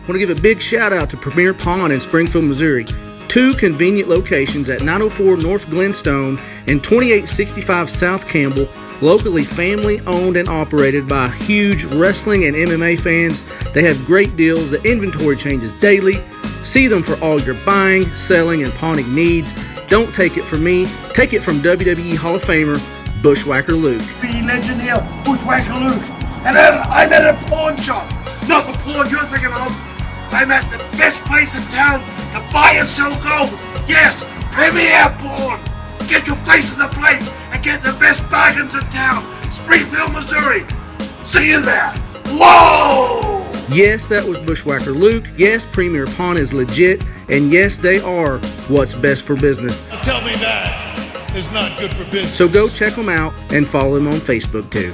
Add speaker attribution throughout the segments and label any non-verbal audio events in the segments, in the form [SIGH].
Speaker 1: I want to give a big shout out to Premier Pawn in Springfield, Missouri. Two convenient locations at 904 North Glenstone and 2865 South Campbell, locally family owned and operated by huge wrestling and MMA fans. They have great deals. The inventory changes daily. See them for all your buying, selling, and pawning needs. Don't take it from me. Take it from WWE Hall of Famer Bushwhacker Luke.
Speaker 2: The legend here, Bushwhacker Luke. And I'm at a pawn shop. Not the pawn you're thinking of. I'm at the best place in town to buy and sell gold. Yes, Premier Pawn. Get your face in the place and get the best bargains in town. Springfield, Missouri. See you there. Whoa!
Speaker 1: Yes, that was Bushwhacker Luke. Yes, Premier Pawn is legit. And yes, they are what's best for business.
Speaker 3: Tell me that is not good for business.
Speaker 1: So go check them out and follow them on Facebook too.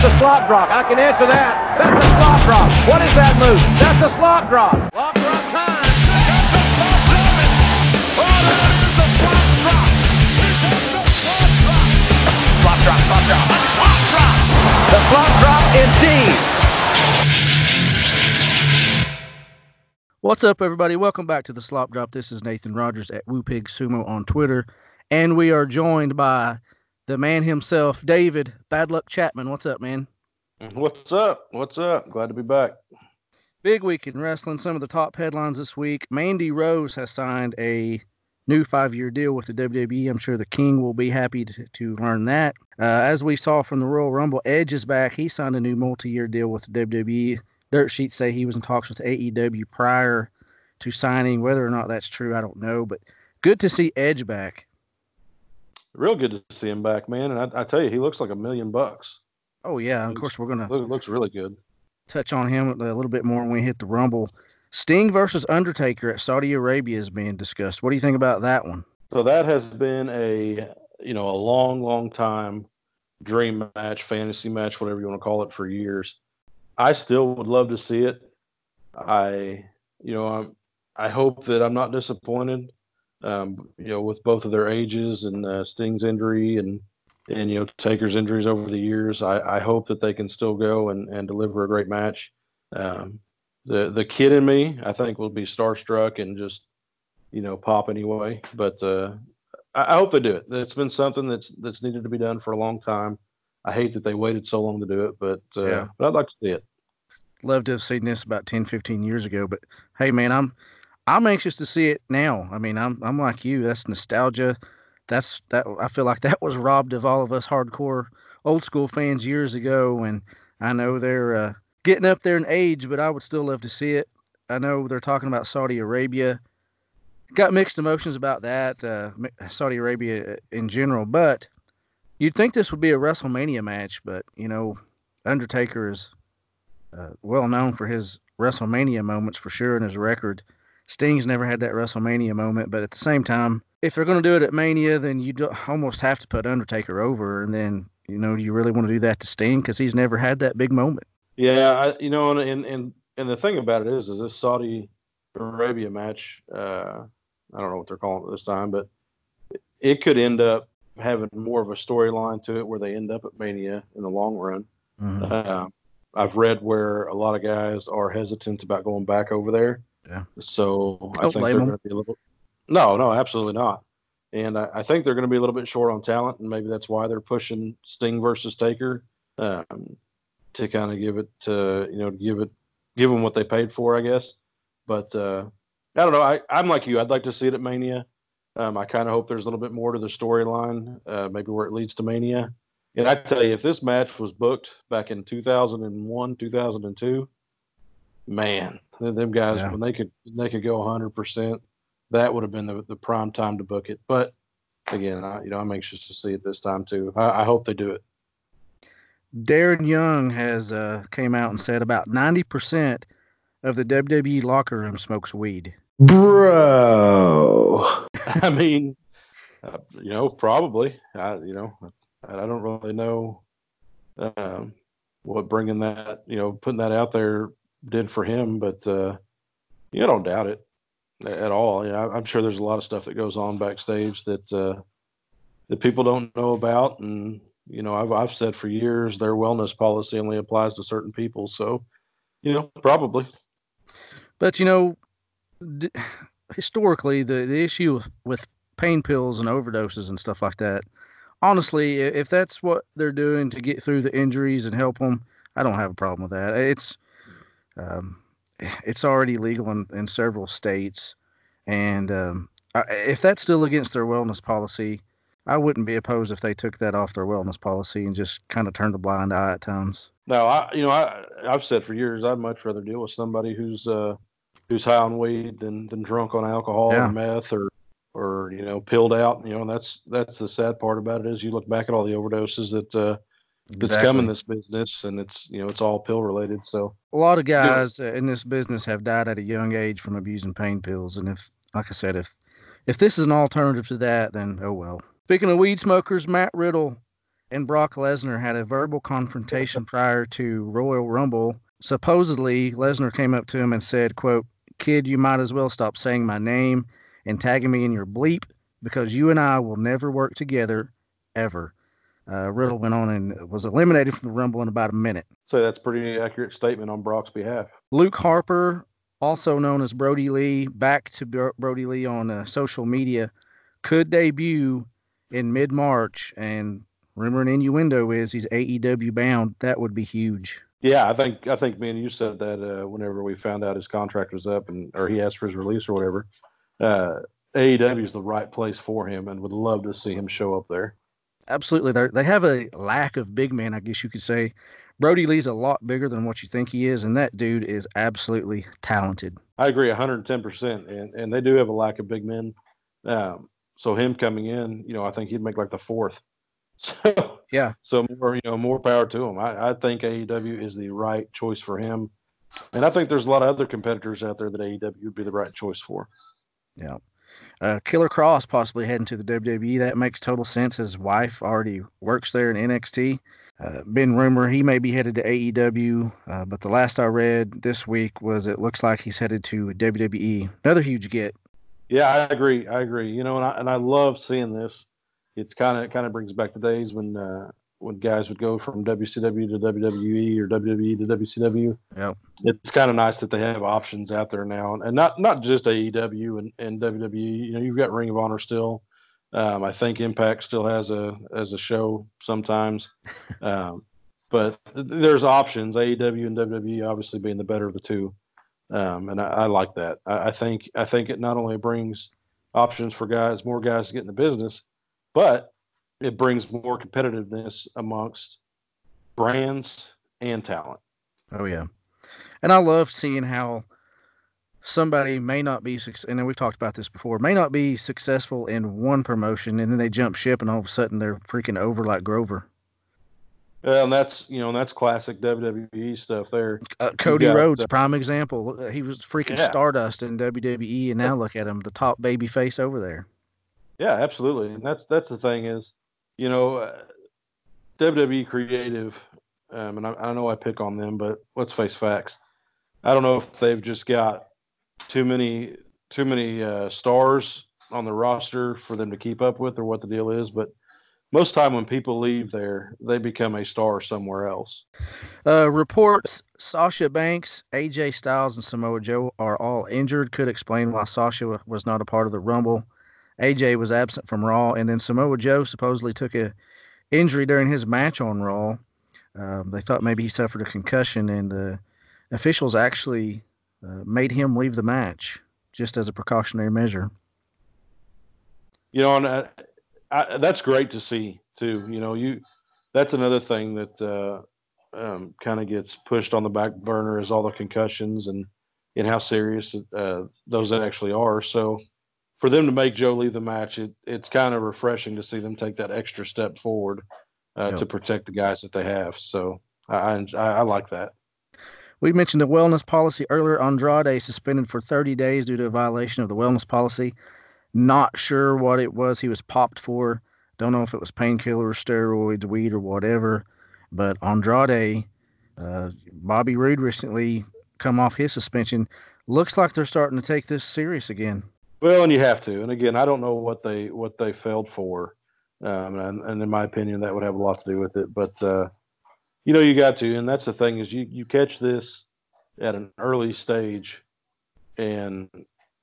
Speaker 4: Here comes the slop drop. I can answer that. That's a slop drop. What is that move? That's a slop drop. Slop drop time. That's a slop drop. Oh, that is a slop drop. Here comes the slop drop. Slop drop, slop drop. Slop drop. The slop drop indeed.
Speaker 1: What's up, everybody? Welcome back to the Slop Drop. This is Nathan Rogers at WooPig Sumo on Twitter, and we are joined by the man himself, David Bad Luck Chapman. What's up, man?
Speaker 5: What's up? What's up? Glad to be back.
Speaker 1: Big week in wrestling. Some of the top headlines this week. Mandy Rose has signed a new five-year deal with the WWE. I'm sure the King will be happy to, to learn that. Uh, as we saw from the Royal Rumble, Edge is back. He signed a new multi-year deal with the WWE. Dirt sheets say he was in talks with AEW prior to signing. Whether or not that's true, I don't know. But good to see Edge back.
Speaker 5: Real good to see him back, man. And I, I tell you, he looks like a million bucks.
Speaker 1: Oh yeah, of course we're gonna
Speaker 5: Look, looks really good.
Speaker 1: touch on him a little bit more when we hit the Rumble. Sting versus Undertaker at Saudi Arabia is being discussed. What do you think about that one?
Speaker 5: So that has been a you know a long, long time dream match, fantasy match, whatever you want to call it, for years. I still would love to see it. I you know I'm, I hope that I'm not disappointed. Um, you know, with both of their ages and uh, Sting's injury and and you know Taker's injuries over the years, I, I hope that they can still go and, and deliver a great match. Um, the the kid in me, I think, will be starstruck and just you know pop anyway. But uh, I, I hope they do it. It's been something that's that's needed to be done for a long time. I hate that they waited so long to do it, but uh,
Speaker 1: Yeah.
Speaker 5: but I'd like to see it.
Speaker 1: Love to have seen this about 10, 15 years ago. But hey, man, I'm I'm anxious to see it now. I mean, I'm I'm like you. That's nostalgia. That's that. I feel like [LAUGHS] that was robbed of all of us hardcore old school fans years ago. And I know they're uh, getting up there in age, but I would still love to see it. I know they're talking about Saudi Arabia. Got mixed emotions about that, uh, Saudi Arabia in general. But you'd think this would be a WrestleMania match, but you know, Undertaker is uh, well known for his WrestleMania moments for sure and his record. Sting's never had that WrestleMania moment, but at the same time, if they're going to do it at Mania, then you almost have to put Undertaker over. And then, you know, do you really want to do that to Sting because he's never had that big moment?
Speaker 5: Yeah, I, you know, and, and and and the thing about it is, is this Saudi Arabia match. Uh, I don't know what they're calling it this time, but it could end up having more of a storyline to it, where they end up at Mania in the long run.
Speaker 1: Mhm.
Speaker 5: Uh, I've read where a lot of guys are hesitant about going back over there.
Speaker 1: Yeah.
Speaker 5: So I
Speaker 1: Don't
Speaker 5: think they're
Speaker 1: 'em.
Speaker 5: going to be a little. No, no, absolutely not. And I, I think they're going to be a little bit short on talent, and maybe that's why they're pushing Sting versus Taker um, to kind of give it, to, you know, give it, give them what they paid for, I guess. But uh, I don't know. I, I'm like you. I'd like to see it at Mania. Um, I kind of hope there's a little bit more to the storyline, uh, maybe where it leads to Mania. And I tell you, if this match was booked back in 2001, 2002, man, th- them guys
Speaker 1: Yeah.
Speaker 5: when they could they could go 100, percent that would have been the, the prime time to book it. But again, I, you know, I'm anxious to see it this time too. I, I hope they do it.
Speaker 1: Darren Young has uh, came out and said about 90% of the WWE locker room smokes weed.
Speaker 6: Bro. [LAUGHS]
Speaker 5: I mean, uh, you know, probably. I, you know, I, I don't really know um, what bringing that, you know, putting that out there did for him, but uh, you don't doubt it at all. Know, I'm sure there's a lot of stuff that goes on backstage that uh, that people don't know about, and You know, I've I've said for years their wellness policy only applies to certain people. So, you know, probably.
Speaker 1: But you know, d- historically, the the issue with, with pain pills and overdoses and stuff like that. Honestly, if that's what they're doing to get through the injuries and help them, I don't have a problem with that. It's um, it's already legal in, in several states, and um, I, if that's still against their wellness policy, I wouldn't be opposed if they took that off their wellness policy and just kind of turned a blind eye at times.
Speaker 5: No, I you know I I've said for years I'd much rather deal with somebody who's uh who's high on weed than than drunk on alcohol
Speaker 1: Yeah.
Speaker 5: or meth or or you know pilled out. You know that's that's the sad part about it is you look back at all the overdoses that uh, that's come in this business and it's you know it's all pill related. So.
Speaker 1: A lot of guys uh, in this business have died at a young age from abusing pain pills and if like i said if if this is an alternative to that then oh well. Speaking of weed smokers matt riddle and brock lesnar had a verbal confrontation prior to royal rumble. Supposedly lesnar came up to him and said quote kid you might as well stop saying my name and tagging me in your bleep because you and i will never work together ever uh, riddle went on and was eliminated from the rumble in about a minute
Speaker 5: so that's a pretty accurate statement on Brock's behalf.
Speaker 1: Luke Harper, also known as Brodie Lee, back to Bro- Brodie Lee on uh, social media, could debut in mid March. And rumor and innuendo is he's AEW bound. That would be huge.
Speaker 5: Yeah, I think I think me and you said that uh, whenever we found out his contract was up and or he asked for his release or whatever. Uh, AEW is the right place for him, and would love to see him show up there.
Speaker 1: Absolutely. They they have a lack of big men, I guess you could say. Brodie Lee's a lot bigger than what you think he is, and that dude is absolutely talented.
Speaker 5: I agree 110%. And, and they do have a lack of big men. Um, so him coming in, you know, I think he'd make like the fourth. [LAUGHS] So,
Speaker 1: Yeah.
Speaker 5: So more, you know, more power to him. I, I think AEW is the right choice for him. And I think there's a lot of other competitors out there that AEW would be the right choice for.
Speaker 1: Yeah. Uh, Killer Kross possibly heading to the WWE. That makes total sense. His wife already works there in NXT. Uh, been rumor he may be headed to AEW, uh, but the last I read this week was it looks like he's headed to WWE. Another huge get.
Speaker 5: Yeah, I agree. I agree. You know, and I, and I love seeing this. It's kind of kind of brings back the days when uh, when guys would go from WCW to WWE or WWE to WCW.
Speaker 1: Yep.
Speaker 5: It's kind of nice that they have options out there now, and not not just AEW and, and WWE. You know, you've got Ring of Honor still. Um, I think Impact still has a as a show sometimes, [LAUGHS] um, but there's options. AEW and WWE obviously being the better of the two, um, and I, I like that. I, I think I think it not only brings options for guys, more guys to get in the business, but it brings more competitiveness amongst brands and talent.
Speaker 1: Oh yeah, and I love seeing how somebody may not be and we've talked about this before may not be successful in one promotion and then they jump ship and all of a sudden they're freaking over like Grover.
Speaker 5: yeah, and that's you know and that's classic WWE stuff there.
Speaker 1: Uh, Cody
Speaker 5: got,
Speaker 1: Rhodes,
Speaker 5: uh,
Speaker 1: prime example. He was freaking
Speaker 5: Yeah.
Speaker 1: Stardust in WWE, and now look at him, the top baby face over there.
Speaker 5: Yeah, absolutely, and that's that's the thing is, you know, uh, WWE creative, um, and I, I know I pick on them, but let's face facts. I don't know if they've just got too many too many uh, stars on the roster for them to keep up with, or what the deal is. But most time when people leave there, they become a star somewhere else.
Speaker 1: Uh, reports Sasha Banks, AJ Styles, and Samoa Joe are all injured. Could explain why Sasha was not a part of the Rumble. AJ was absent from Raw, and then Samoa Joe supposedly took a injury during his match on Raw. Um, they thought maybe he suffered a concussion, and the officials actually uh, made him leave the match just as a precautionary measure.
Speaker 5: you know, and I, I, that's great to see too. You know, you that's another thing that uh, um, kind of gets pushed on the back burner is all the concussions and and how serious uh, those actually are. So for them to make Joe leave the match, it, it's kind of refreshing to see them take that extra step forward uh,
Speaker 1: Yep.
Speaker 5: to protect the guys that they have. So I, I, I like that.
Speaker 1: We mentioned the wellness policy earlier. Andrade suspended for 30 days due to a violation of the wellness policy. Not sure what it was he was popped for. Don't know if it was painkillers, steroids, weed, or whatever. But Andrade, uh, Bobby Roode recently come off his suspension. Looks like they're starting to take this serious again.
Speaker 5: Well, and you have to. And again, I don't know what they what they failed for. um, and, and, in my opinion, that would have a lot to do with it. But uh, you know, you got to, and that's the thing is you you catch this at an early stage, and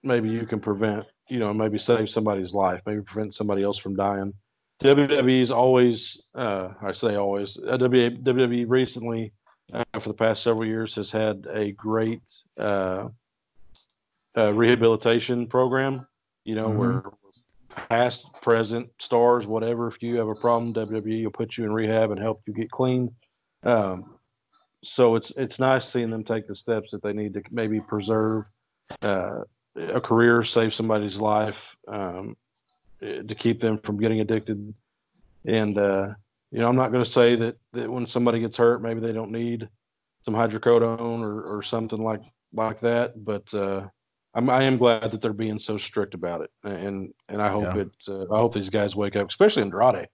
Speaker 5: maybe you can prevent, you know, maybe save somebody's life, maybe prevent somebody else from dying. WWE's always, uh, I say always, uh, WWE recently, uh, for the past several years, has had a great uh, rehabilitation program. You know, mm-hmm. where past, present stars, whatever. If you have a problem, WWE will put you in rehab and help you get clean. Um, so it's it's nice seeing them take the steps that they need to maybe preserve uh, a career, save somebody's life, um, to keep them from getting addicted. And uh, you know, I'm not going to say that that when somebody gets hurt, maybe they don't need some hydrocodone or, or something like like that. But uh, I'm, I am glad that they're being so strict about it, and and I hope yeah. it. Uh, I hope these guys wake up, especially Andrade.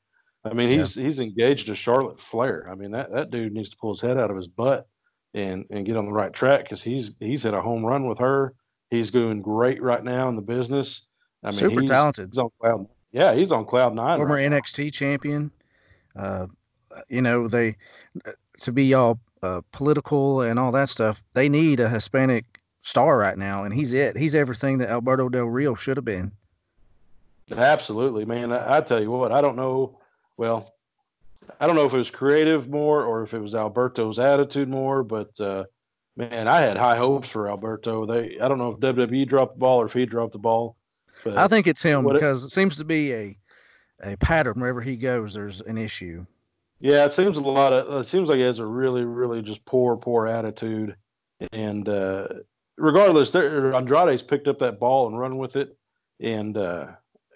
Speaker 5: I mean, he's yeah. he's engaged to Charlotte Flair. I mean, that that dude needs to pull his head out of his butt and and get on the right track because he's he's hit a home run with her. He's doing great right now in the business.
Speaker 1: I mean, super
Speaker 5: he's,
Speaker 1: talented.
Speaker 5: He's on cloud. Yeah, he's on cloud nine.
Speaker 1: Former
Speaker 5: right
Speaker 1: NXT champion. Uh, you know they to be all uh, political and all that stuff. They need a Hispanic star right now, and he's it. He's everything that Alberto Del Rio should have been.
Speaker 5: Absolutely, man. I, I, tell you what, I don't know. Well, I don't know if it was creative more or if it was Alberto's attitude more, but uh, man, I had high hopes for Alberto. They, I don't know if WWE dropped the ball or if he dropped the ball.
Speaker 1: But I think it's him because it, it seems to be a a pattern wherever he goes. There's an issue.
Speaker 5: Yeah, it seems a lot of. It seems like he has a really, really just poor, poor attitude, and uh, regardless, Andrade's picked up that ball and run with it, and uh,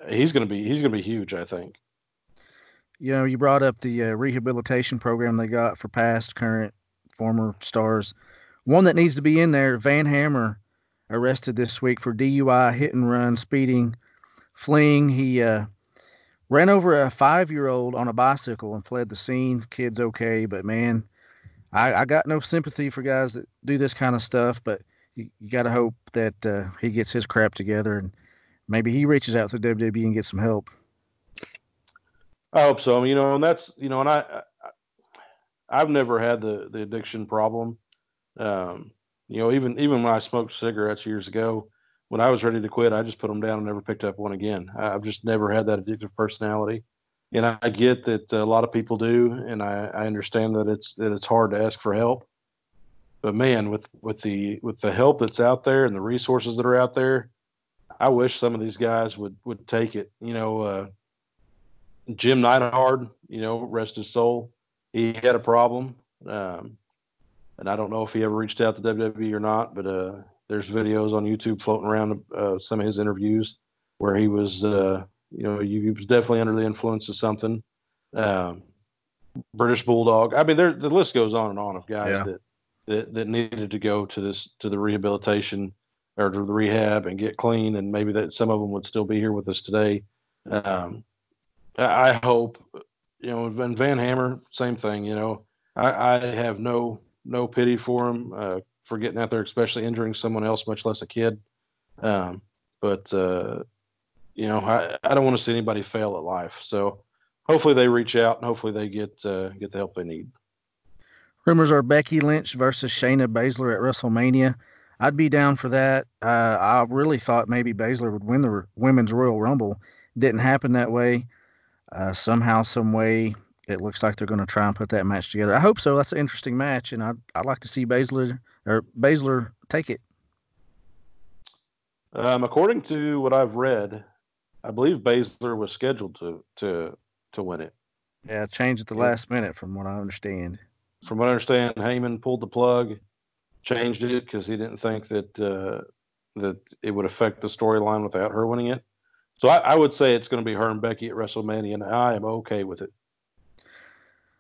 Speaker 5: he's gonna be he's gonna be huge. I think.
Speaker 1: You know, you brought up the uh, rehabilitation program they got for past, current, former stars. One that needs to be in there, Van Hammer, arrested this week for DUI, hit and run, speeding, fleeing. He uh, ran over a five-year-old on a bicycle and fled the scene. Kid's okay, but man, I, I got no sympathy for guys that do this kind of stuff. But you, got to hope that uh, he gets his crap together and maybe he reaches out to WWE and gets some help.
Speaker 5: I hope so. I mean, You know, and that's you know, and I, I have never had the the addiction problem. Um, you know, even even when I smoked cigarettes years ago, when I was ready to quit, I just put them down and never picked up one again. I've just never had that addictive personality, and I, get that a lot of people do, and I, I understand that it's that it's hard to ask for help but man, with with the with the help that's out there and the resources that are out there, I wish some of these guys would would take it. You know, uh, Jim Neidhart, you know, rest his soul, he had a problem, um, and I don't know if he ever reached out to WWE or not. But uh, there's videos on YouTube floating around uh, some of his interviews where he was, uh, you know, he, he was definitely under the influence of something. Um, British Bulldog. I mean, there the list goes on and on of guys yeah. that that, that needed to go to this to the rehabilitation or to the rehab and get clean, and maybe that some of them would still be here with us today. Um, I hope, you know, and Van Hammer, same thing. You know, I, I have no no pity for him uh, for getting out there, especially injuring someone else, much less a kid. Um, but uh, you know, I, I don't want to see anybody fail at life. So hopefully they reach out and hopefully they get uh, get the help they need.
Speaker 1: Rumors are Becky Lynch versus Shayna Baszler at WrestleMania. I'd be down for that. Uh, I really thought maybe Baszler would win the Women's Royal Rumble. Didn't happen that way. Uh, somehow, some way, it looks like they're going to try and put that match together. I hope so. That's an interesting match, and I'd, I'd like to see Baszler or Baszler take it.
Speaker 5: Um, according to what I've read, I believe Baszler was scheduled to to to win it.
Speaker 1: Yeah, changed at the last minute, from what I understand
Speaker 5: from what I understand, Heyman pulled the plug, changed it because he didn't think that uh, that it would affect the storyline without her winning it. So I, I would say it's going to be her and Becky at WrestleMania, and I am okay with it.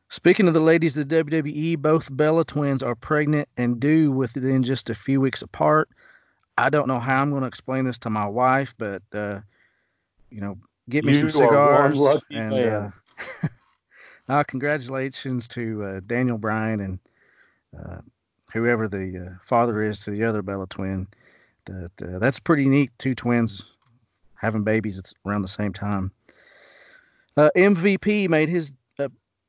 Speaker 1: Speaking of the ladies of the WWE, both Bella twins are pregnant and due within just a few weeks apart. I don't know how I'm going to explain this to my wife, but uh, you know, get me you some cigars and uh, [LAUGHS] Uh, congratulations to uh, Daniel Bryan and uh, whoever the uh, father is to the other Bella twin. That uh, that's pretty neat. Two twins having babies around the same time. Uh, MVP made his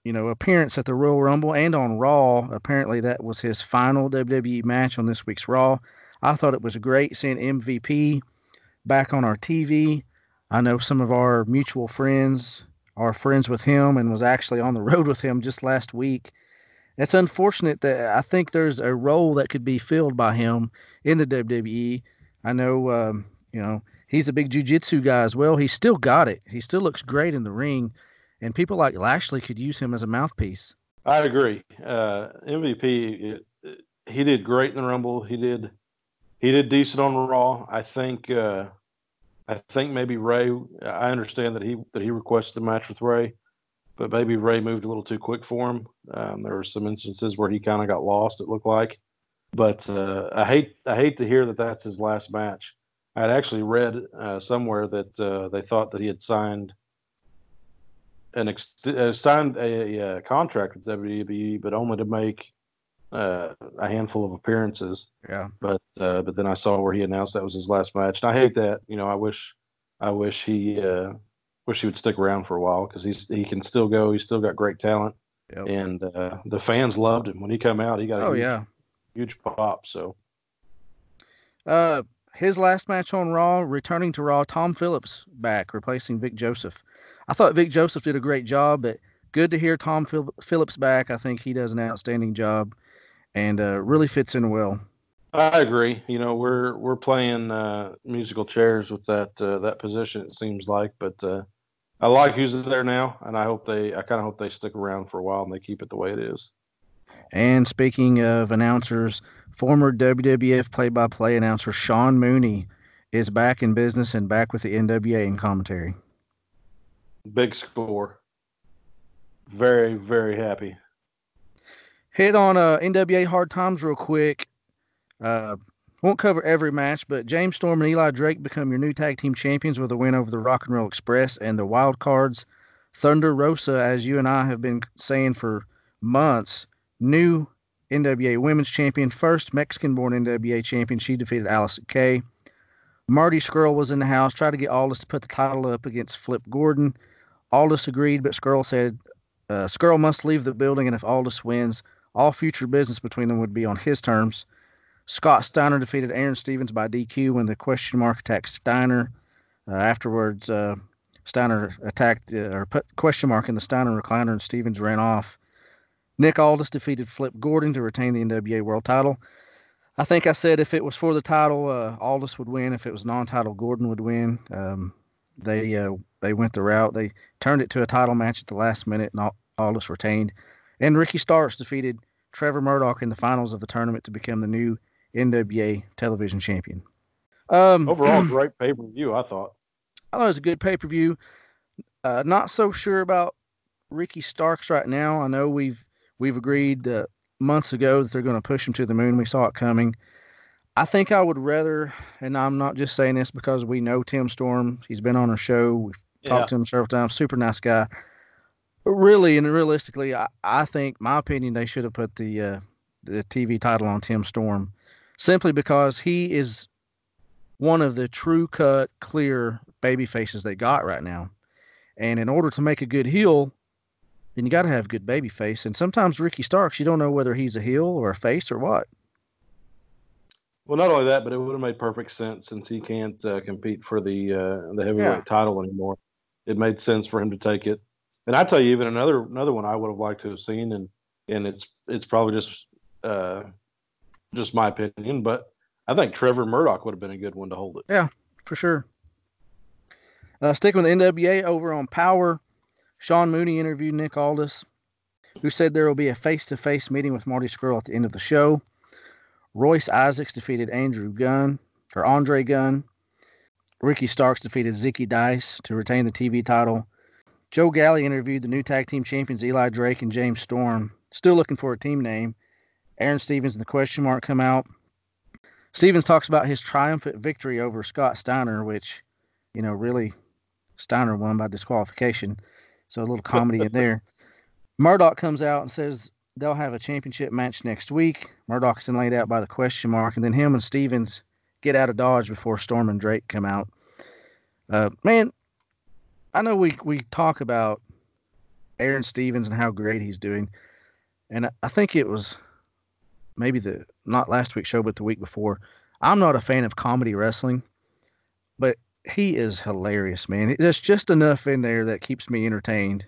Speaker 1: you know appearance at the Royal Rumble and on Raw. Apparently, that was his final WWE match on this week's Raw. I thought it was great seeing MVP back on our TV. I know some of our mutual friends are friends with him and was actually on the [LAUGHS] road with him just last week. It's unfortunate that I think there's a role that could be filled by him in the WWE. I know, um, you know, he's a big jujitsu guy as well. He's still got it. He still looks great in the ring, and people like Lashley could use him as a mouthpiece.
Speaker 5: I agree. Uh, MVP, it, it, he did great in the Rumble. He did, he did decent on Raw. I think, uh, I think maybe Ray. I understand that he that he requested a match with Ray, but maybe Ray moved a little too quick for him. Um, there were some instances where he kind of got lost. It looked like, but uh, I hate I hate to hear that that's his last match. I had actually read uh, somewhere that uh, they thought that he had signed an ex- uh, signed a, a, uh, contract with WWE, but only to make uh, a handful of appearances.
Speaker 1: Yeah.
Speaker 5: But but then I saw where he announced that was his last match, and I hate that. You know, I wish I wish he wish he would stick around for a while because he's he can still go. He's still got great talent, yep. and uh, the fans loved him when he come out. He got a
Speaker 1: oh
Speaker 5: huge,
Speaker 1: yeah
Speaker 5: huge pop. So,
Speaker 1: uh, his last match on Raw, returning to Raw, Tom Phillips back replacing Vic Joseph. I thought Vic Joseph did a great job, but good to hear Tom Phil- Phillips back. I think he does an outstanding job, and uh, really fits in well.
Speaker 5: I agree. You know, we're we're playing uh, musical chairs with that uh, that position. It seems like, but uh, I like who's there now, and I hope they. I kind of hope they stick around for a while and they keep it the way it is.
Speaker 1: And speaking of announcers, former WWF play-by-play announcer Sean Mooney is back in business and back with the NWA in commentary.
Speaker 5: Big score. Very very happy.
Speaker 1: Hit on uh, NWA Hard Times real quick. Uh, won't cover every match, but James Storm and Eli Drake become your new tag team champions with a win over the Rock and Roll Express and the Wild Cards. Thunder Rosa, as you and I have been saying for months, new NWA Women's Champion, first Mexican born NWA champion. She defeated Allysin Kay. Marty Scurll was in the house, tried to get Aldis to put the title up against Flip Gordon. Aldis agreed, but Scurll said uh, Scurll must leave the building, and if Aldis wins, all future business between them would be on his terms. Scott Steiner defeated Aaron Stevens by DQ when the question mark attacked Steiner. Uh, afterwards, uh, Steiner attacked uh, or put question mark in the Steiner recliner and Stevens ran off. Nick Aldis defeated Flip Gordon to retain the NWA World Title. I think I said if it was for the title, uh, Aldis would win. If it was non-title, Gordon would win. Um, they uh, they went the route. They turned it to a title match at the last minute, and Aldis retained. And Ricky Starks defeated Trevor Murdoch in the finals of the tournament to become the new NWA television champion.
Speaker 5: Um, Overall, [CLEARS THROAT] great pay per view, I thought.
Speaker 1: I thought it was a good pay per view. Uh, not so sure about Ricky Starks right now. I know we've we've agreed uh, months ago that they're going to push him to the moon. We saw it coming. I think I would rather, and I'm not just saying this because we know Tim Storm. He's been on our show. We've yeah. talked to him several times. Super nice guy. Really and realistically, I, I think my opinion they should have put the uh, the TV title on Tim Storm simply because he is one of the true cut, clear baby faces they got right now. And in order to make a good heel, then you got to have good baby face. And sometimes Ricky Starks, you don't know whether he's a heel or a face or what.
Speaker 5: Well, not only that, but it would have made perfect sense since he can't uh, compete for the uh, the heavyweight yeah. title anymore. It made sense for him to take it. And I tell you, even another another one I would have liked to have seen, and and it's it's probably just uh, just my opinion, but I think Trevor Murdoch would have been a good one to hold it.
Speaker 1: Yeah, for sure. Uh, sticking with the NWA over on Power, Sean Mooney interviewed Nick Aldis, who said there will be a face-to-face meeting with Marty Scurll at the end of the show. Royce Isaacs defeated Andrew Gunn or Andre Gunn. Ricky Starks defeated Zicky Dice to retain the TV title. Joe Galli interviewed the new tag team champions Eli Drake and James Storm. Still looking for a team name. Aaron Stevens and the question mark come out. Stevens talks about his triumphant victory over Scott Steiner, which, you know, really Steiner won by disqualification. So a little comedy in there. [LAUGHS] Murdoch comes out and says they'll have a championship match next week. Murdoch's then laid out by the question mark, and then him and Stevens get out of Dodge before Storm and Drake come out. Uh, man, I know we we talk about Aaron Stevens and how great he's doing, and I, think it was maybe the not last week's show, but the week before. I'm not a fan of comedy wrestling, but he is hilarious, man. There's just enough in there that keeps me entertained.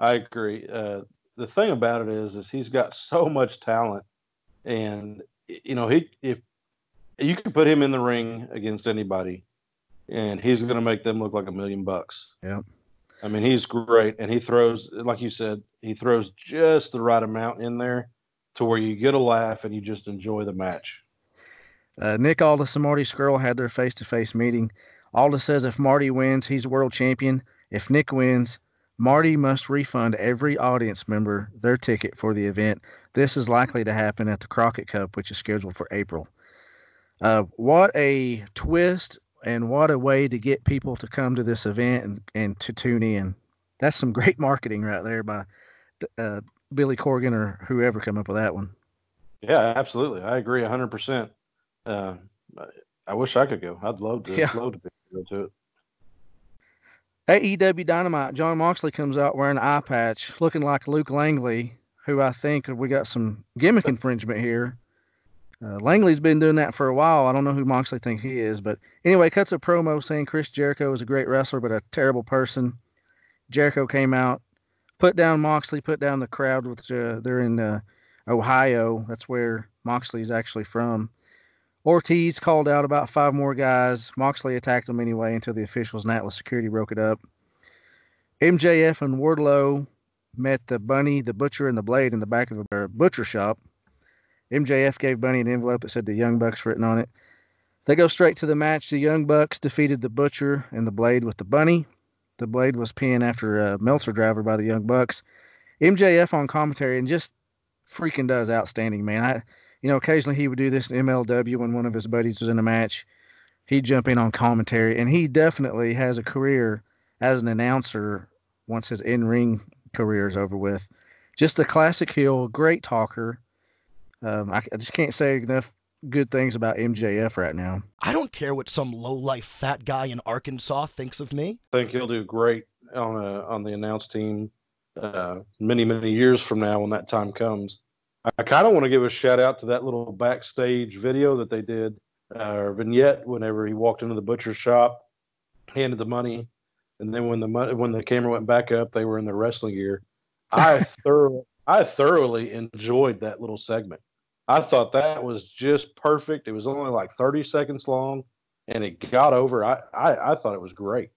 Speaker 5: I agree. Uh, the thing about it is, is he's got so much talent, and you know, he if you can put him in the ring against anybody, and he's going to make them look like a million bucks.
Speaker 1: Yeah.
Speaker 5: I mean, he's great, and he throws, like you said, he throws just the right amount in there to where you get a laugh and you just enjoy the match.
Speaker 1: Uh, Nick Aldis and Marty Scurll had their face-to-face meeting. Aldis says if Marty wins, he's world champion. If Nick wins, Marty must refund every audience member their ticket for the event. This is likely to happen at the Crockett Cup, which is scheduled for April. Uh, what a twist and what a way to get people to come to this event and, and to tune in. That's some great [LAUGHS] marketing right there by uh, Billy Corgan or whoever come up with that one.
Speaker 5: Yeah, absolutely. I agree 100%. Uh, I wish I could go. I'd love to, yeah. love to be able to it.
Speaker 1: AEW Dynamite, Jon Moxley comes out wearing an eye patch, looking like Luke Langley, who I think we got some gimmick [LAUGHS] infringement here. Uh, Langley's been doing that for a while. I don't know who Moxley thinks he is, but anyway, cuts a promo saying Chris Jericho is a great wrestler but a terrible person. Jericho came out, put down Moxley, put down the crowd. With uh, they're in uh, Ohio. That's where Moxley's actually from. Ortiz called out about five more guys. Moxley attacked them anyway until the officials and Atlas Security broke it up. MJF and Wardlow met the Bunny, the Butcher, and the Blade in the back of a butcher shop. MJF gave Bunny an envelope that said the Young Bucks written on it. They go straight to the match. The Young Bucks defeated the Butcher and the Blade with the Bunny. The Blade was pinned after a Meltzer driver by the Young Bucks. MJF on commentary and just freaking does outstanding, man. I, you know, occasionally he would do this in MLW when one of his buddies was in a match. He'd jump in on commentary, and he definitely has a career as an announcer once his in-ring career is over with. Just a classic heel, great talker. Um, I, I just can't say enough good things about MJF right now.
Speaker 6: I don't care what some low-life fat guy in Arkansas thinks of me.
Speaker 5: I think he'll do great on a, on the announce team uh, many many years from now when that time comes. I kind of want to give a shout out to that little backstage video that they did uh, or vignette whenever he walked into the butcher shop, handed the money, and then when the money, when the camera went back up, they were in their wrestling gear. I [LAUGHS] thoroughly I thoroughly enjoyed that little segment. I thought that was just perfect. It was only like 30 seconds long and it got over. I, I, I thought it was great.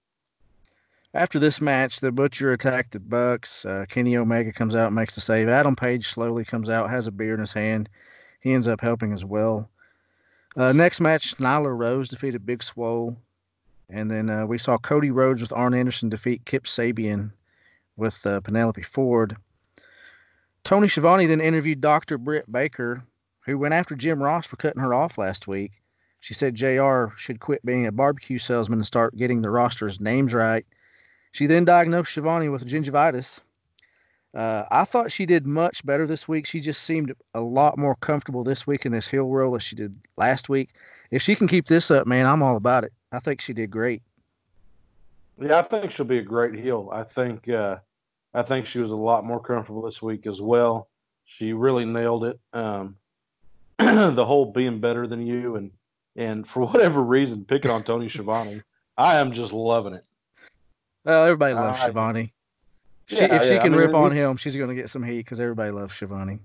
Speaker 1: After this match, the Butcher attacked the Bucks. Uh, Kenny Omega comes out, makes the save. Adam Page slowly comes out, has a beer in his hand. He ends up helping as well. Uh, next match, Nyla Rose defeated Big Swole. And then uh, we saw Cody Rhodes with Arn Anderson defeat Kip Sabian with uh, Penelope Ford. Tony Schiavone then interviewed Dr. Britt Baker, who went after Jim Ross for cutting her off last week. She said JR should quit being a barbecue salesman and start getting the roster's names right. She then diagnosed Schiavone with gingivitis. Uh, I thought she did much better this week. She just seemed a lot more comfortable this week in this heel role as she did last week. If she can keep this up, man, I'm all about it. I think she did great.
Speaker 5: Yeah, I think she'll be a great heel. I think uh, I think she was a lot more comfortable this week as well. She really nailed it. Um, [CLEARS THROAT] the whole being better than you and and for [LAUGHS] whatever reason picking on Tony Schiavone. I am just loving it.
Speaker 1: Well, everybody loves uh, Schiavone. She, yeah, if she yeah, can I mean, rip on him, she's going to get some heat because everybody loves Schiavone.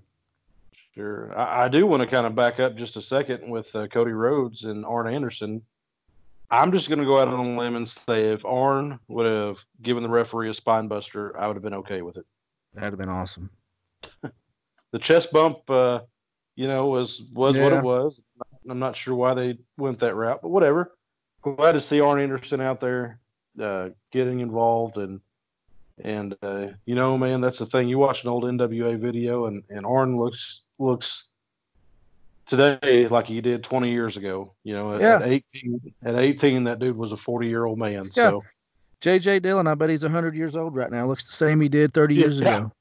Speaker 5: Sure. I, I, do want to kind of back up just a second with uh, Cody Rhodes and Arn Anderson. I'm just going to go out on a limb and say if Arn would have given the referee a spine buster, I would have been okay with it.
Speaker 1: That'd have been awesome. [LAUGHS]
Speaker 5: the chest bump, uh, you know, was was yeah. what it was. I'm not sure why they went that route, but whatever. Glad to see Arn Anderson out there uh, getting involved and and uh, you know, man, that's the thing. You watch an old NWA video, and and Arn looks looks today like he did 20 years ago. You know, at, yeah. at 18, at 18, that dude was a 40 year old man. Yeah. So,
Speaker 1: JJ Dillon, I bet he's 100 years old right now. Looks the same he did 30 years yeah. ago.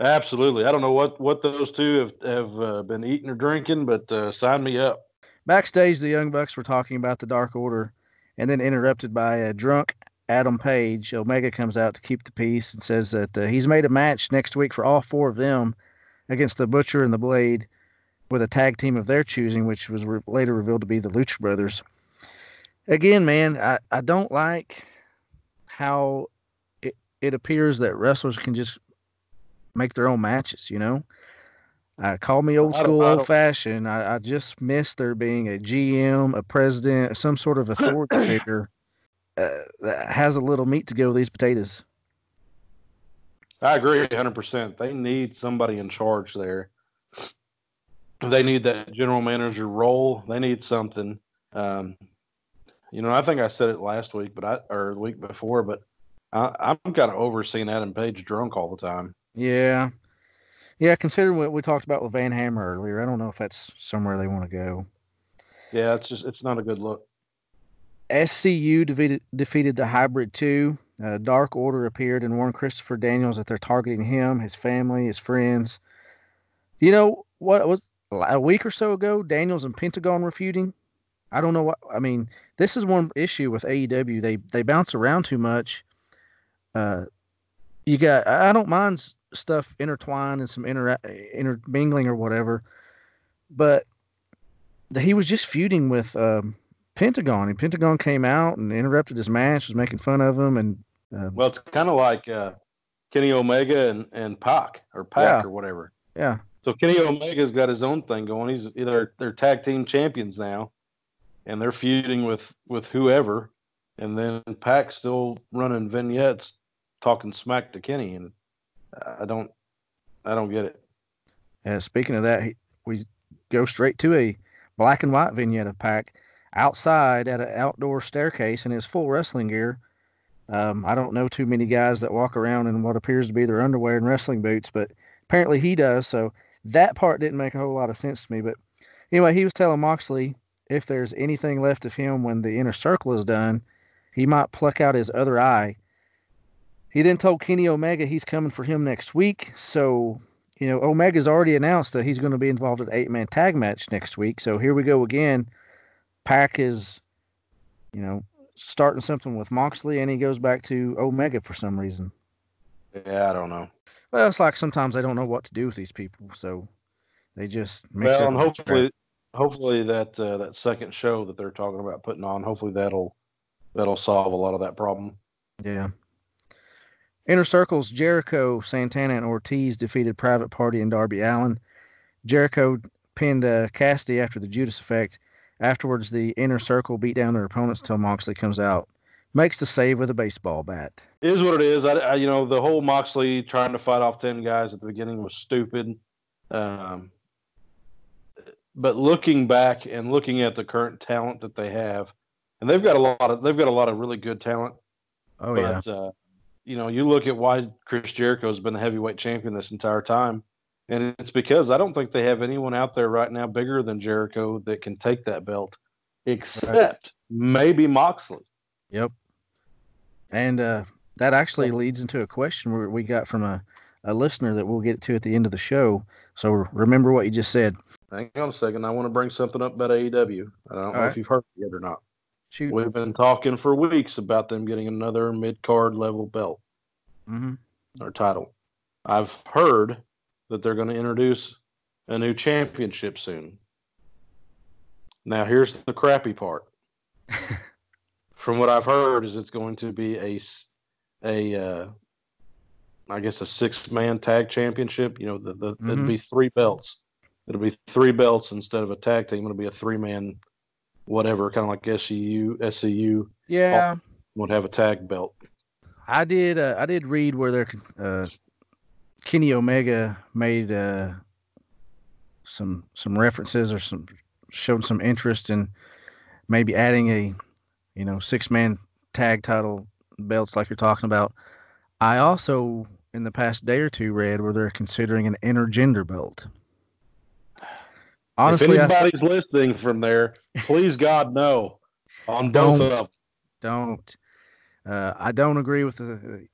Speaker 5: Absolutely. I don't know what, what those two have, have uh, been eating or drinking, but uh, sign me up.
Speaker 1: Backstage, the Young Bucks were talking about the Dark Order and then interrupted by a drunk Adam Page, Omega comes out to keep the peace and says that uh, he's made a match next week for all four of them against the Butcher and the Blade with a tag team of their choosing, which was re- later revealed to be the Lucha Brothers. Again, man, I, I don't like how it, it appears that wrestlers can just make their own matches, you know? Uh, call me old school, old fashioned. I, I just miss there being a GM, a president, some sort of authority figure [COUGHS] uh, that has a little meat to go with these potatoes.
Speaker 5: I agree 100%. They need somebody in charge there. They need that general manager role. They need something. Um, you know, I think I said it last week, but I or the week before, but I, I'm kind of over seeing Adam Page drunk all the time.
Speaker 1: Yeah. Yeah, considering what we talked about with Van Hammer earlier, I don't know if that's somewhere they want to go.
Speaker 5: Yeah, it's just it's not a good look.
Speaker 1: SCU defeated, defeated the Hybrid 2. Uh, Dark Order appeared and warned Christopher Daniels that they're targeting him, his family, his friends. You know what was a week or so ago? Daniels and Pentagon were feuding. I don't know what. I mean, this is one issue with AEW. They they bounce around too much. Uh, you got. I don't mind stuff intertwined and some inter intermingling or whatever, but the, he was just feuding with um, Pentagon, and Pentagon came out and interrupted his match, was making fun of him, and uh,
Speaker 5: Well, it's kind of like uh, Kenny Omega and and Pac or Pac
Speaker 1: Yeah.
Speaker 5: or whatever.
Speaker 1: yeah,
Speaker 5: So Kenny Omega's got his own thing going. He's either they're tag team champions now, and they're feuding with with whoever, and then Pac's still running vignettes, talking smack to Kenny, and I don't, I don't get it.
Speaker 1: And speaking of that, we go straight to a black and white vignette of Pac outside at an outdoor staircase in his full wrestling gear. Um, I don't know too many guys that walk around in what appears to be their underwear and wrestling boots, but apparently he does. So that part didn't make a whole lot of sense to me. But anyway, he was telling Moxley if there's anything left of him when the inner circle is done, he might pluck out his other eye. He then told Kenny Omega he's coming for him next week. So you know, Omega's already announced that he's going to be involved in eight man tag match next week. So here we go again. Pac is, you know, starting something with Moxley and he goes back to Omega for some reason.
Speaker 5: Yeah, I don't know.
Speaker 1: Well, it's like sometimes they don't know what to do with these people. So they just mix
Speaker 5: well, and hopefully, hopefully that uh, that second show that they're talking about putting on, hopefully that'll that'll solve a lot of that problem.
Speaker 1: Yeah. Inner Circles, Jericho, Santana, and Ortiz defeated Private Party and Darby Allin. Jericho pinned uh, Cassidy after the Judas effect. Afterwards, the Inner Circle beat down their opponents until Moxley comes out. Makes the save with a baseball bat.
Speaker 5: It is what it is. I, I you know the whole Moxley trying to fight off ten guys at the beginning was stupid. Um, but looking back and looking at the current talent that they have, and they've got a lot of they've got a lot of really good talent.
Speaker 1: Oh, yeah.
Speaker 5: uh, you know, you look at why Chris Jericho has been the heavyweight champion this entire time, and it's because I don't think they have anyone out there right now bigger than Jericho that can take that belt, except maybe Moxley.
Speaker 1: Yep. And uh, that actually leads into a question we, we got from a, a listener that we'll get to at the end of the show. So remember what you just said.
Speaker 5: Hang on a second. I want to bring something up about AEW. I don't know
Speaker 1: All
Speaker 5: if you've heard it yet or not.
Speaker 1: Shoot.
Speaker 5: We've been talking for weeks about them getting another mid card level belt
Speaker 1: hmm
Speaker 5: or title. I've heard that they're going to introduce a new championship soon. Now, here's the crappy part. [LAUGHS] From what I've heard, is it's going to be a a uh, I guess a six man tag championship. You know, the, the it'll
Speaker 1: Mhm.
Speaker 5: be three belts. It'll be three belts instead of a tag team. It'll be a three man, whatever, kind of like SCU. SCU
Speaker 1: Yeah.
Speaker 5: would have a tag belt.
Speaker 1: I did. Uh, I did read where there, uh, Kenny Omega made uh, some some references or some showed some interest in maybe adding a, you know, six man tag title belts like you're talking about. I also in the past day or two read where they're considering an intergender belt. Honestly,
Speaker 5: if
Speaker 1: I
Speaker 5: anybody's listening from there, please God no on
Speaker 1: Don't.
Speaker 5: of them.
Speaker 1: don't. Uh, I don't agree with the,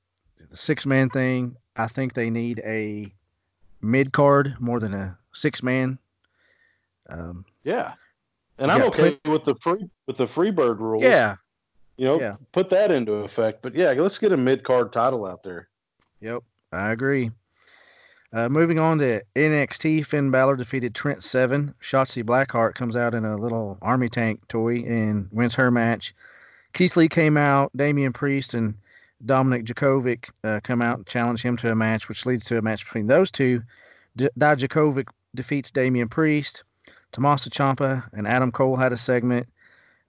Speaker 1: the six man thing. I think they need a mid card more than a six man. Um,
Speaker 5: Yeah, and I'm okay with the free with the free bird rule.
Speaker 1: yeah,
Speaker 5: You know,
Speaker 1: Yeah.
Speaker 5: put that into effect. But yeah, let's get a mid card title out there.
Speaker 1: Yep, I agree. Uh, moving on to NXT, Finn Balor defeated Trent Seven. Shotzi Blackheart comes out in a little army tank toy and wins her match. Keith Lee came out. Damian Priest and Dominik Dijakovic uh, come out and challenge him to a match, which leads to a match between those two. D- Dijakovic defeats Damian Priest. Tommaso Ciampa and Adam Cole had a segment.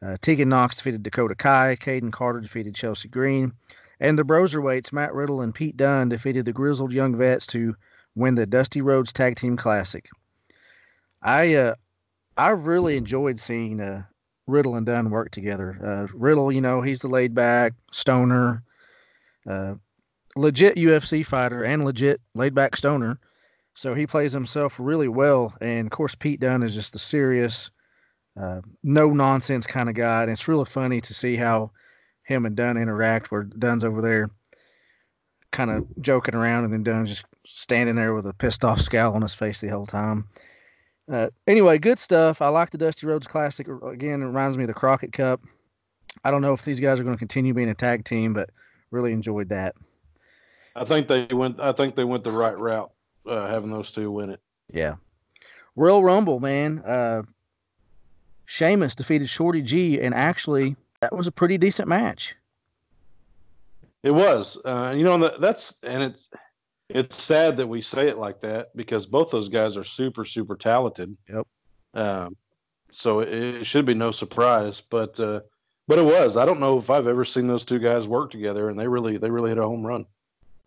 Speaker 1: Uh, Tegan Nox defeated Dakota Kai. Kayden Carter defeated Chelsea Green. And the Broserweights, Matt Riddle and Pete Dunne, defeated the Grizzled Young Vets to win the Dusty Rhodes Tag Team Classic. I uh, I really enjoyed seeing uh, Riddle and Dunne work together. Uh, Riddle, you know, he's the laid back stoner, uh, legit UFC fighter and legit laid back stoner. So he plays himself really well. And of course, Pete Dunne is just the serious, uh, no nonsense kind of guy. And it's really funny to see how him and Dunne interact, where Dunne's over there kind of joking around, and then Dunne's just standing there with a pissed off [LAUGHS] scowl on his face the whole time. Uh, anyway, good stuff. I like the Dusty Rhodes Classic. Again, it reminds me of the Crockett Cup. I don't know if these guys are going to continue being a tag team, but really enjoyed that.
Speaker 5: I think they went. I think they went the right route, uh, having those two win it.
Speaker 1: Yeah. Royal Rumble, man. Uh, Sheamus defeated Shorty G, and actually, that was a pretty decent match.
Speaker 5: It was, uh, you know, that's and it's it's sad that we say it like that because both those guys are super super talented.
Speaker 1: Yep.
Speaker 5: Um, so it, it should be no surprise, but uh, but it was. I don't know if I've ever seen those two guys work together, and they really they really hit a home run.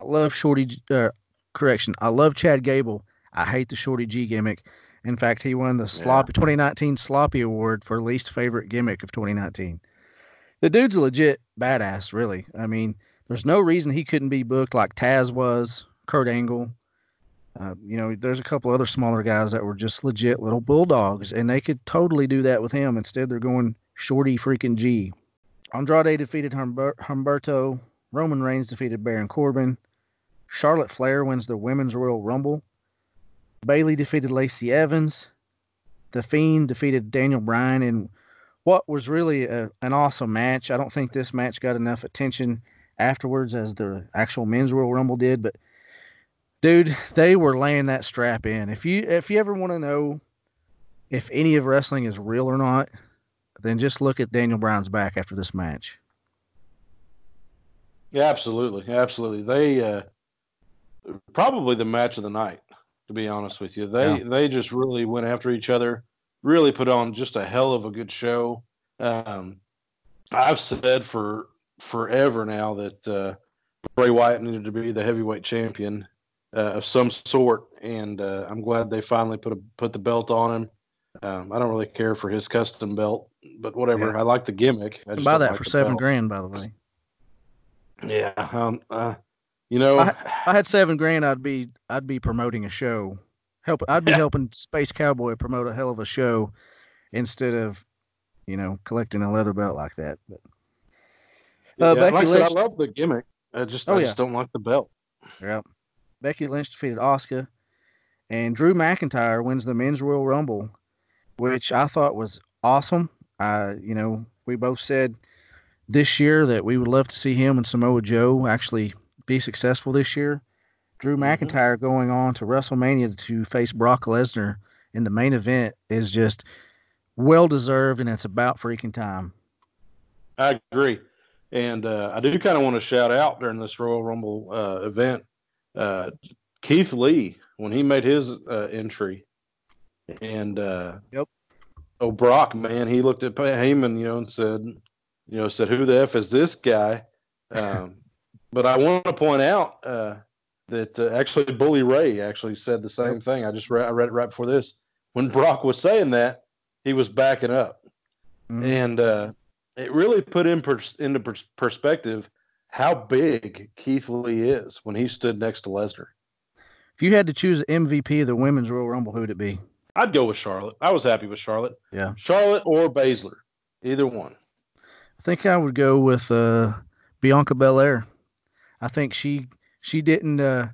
Speaker 1: I love Shorty. Uh, correction. I love Chad Gable. I hate the Shorty G gimmick. In fact, he won the sloppy 2019 Sloppy Award for least favorite gimmick of 2019. The dude's a legit badass, really. I mean, there's no reason he couldn't be booked like Taz was, Kurt Angle. Uh, you know, there's a couple other smaller guys that were just legit little bulldogs, and they could totally do that with him. Instead, they're going Shorty freaking G. Andrade defeated Humber- Humberto. Roman Reigns defeated Baron Corbin. Charlotte Flair wins the Women's Royal Rumble. Bayley defeated Lacey Evans. The Fiend defeated Daniel Bryan in what was really a, an awesome match. I don't think this match got enough attention afterwards as the actual Men's Royal Rumble did, but dude, they were laying that strap in. If you if you ever want to know if any of wrestling is real or not, then just look at Daniel Bryan's back after this match.
Speaker 5: Yeah, absolutely, absolutely. They uh, probably the match of the night. To be honest with you, they
Speaker 1: Yeah.
Speaker 5: they just really went after each other. Really put on just a hell of a good show. Um, I've said for forever now that uh, Bray Wyatt needed to be the heavyweight champion uh, of some sort, and uh, I'm glad they finally put a, put the belt on him. Um, I don't really care for his custom belt, but whatever.
Speaker 1: Yeah.
Speaker 5: I like the gimmick. I
Speaker 1: buy that
Speaker 5: like
Speaker 1: for seven
Speaker 5: belt.
Speaker 1: grand, by the way.
Speaker 5: Yeah, um, uh, you know,
Speaker 1: I, if I had seven grand, I'd be I'd be promoting a show. Help, I'd be
Speaker 5: Yeah.
Speaker 1: helping Space Cowboy promote a hell of a show instead of, you know, collecting a leather belt like that. But
Speaker 5: yeah,
Speaker 1: uh,
Speaker 5: like
Speaker 1: Becky
Speaker 5: I said, I love the gimmick. I just,
Speaker 1: Oh,
Speaker 5: I
Speaker 1: yeah.
Speaker 5: just don't like the belt.
Speaker 1: yeah, Becky Lynch defeated Asuka, and Drew McIntyre wins the Men's Royal Rumble, which I thought was awesome. I, you know, we both said this year that we would love to see him and Samoa Joe actually be successful this year. Drew
Speaker 5: Mhm.
Speaker 1: McIntyre going on to WrestleMania to face Brock Lesnar in the main event is just well deserved, and it's about freaking time.
Speaker 5: I agree, and uh, I do kind of want to shout out during this Royal Rumble uh, event, uh, Keith Lee when he made his uh, entry, and uh,
Speaker 1: Yep.
Speaker 5: Oh, Brock, man, he looked at Heyman, you know, and said, you know, said, "Who the f is this guy?" [LAUGHS] Um, but I want to point out uh, that uh, actually Bully Ray actually said the same thing. I just read, I read it right before this. When Brock was saying that, he was backing up
Speaker 1: Mhm.
Speaker 5: and uh, it really put in pers- into pers- perspective how big Keith Lee is when he stood next to Lesnar.
Speaker 1: If you had to choose an MVP of the Women's Royal Rumble, who would it be?
Speaker 5: I'd go with Charlotte. I was happy with Charlotte.
Speaker 1: Yeah.
Speaker 5: Charlotte or Baszler, either one.
Speaker 1: I think I would go with uh, Bianca Belair. I think she she didn't uh,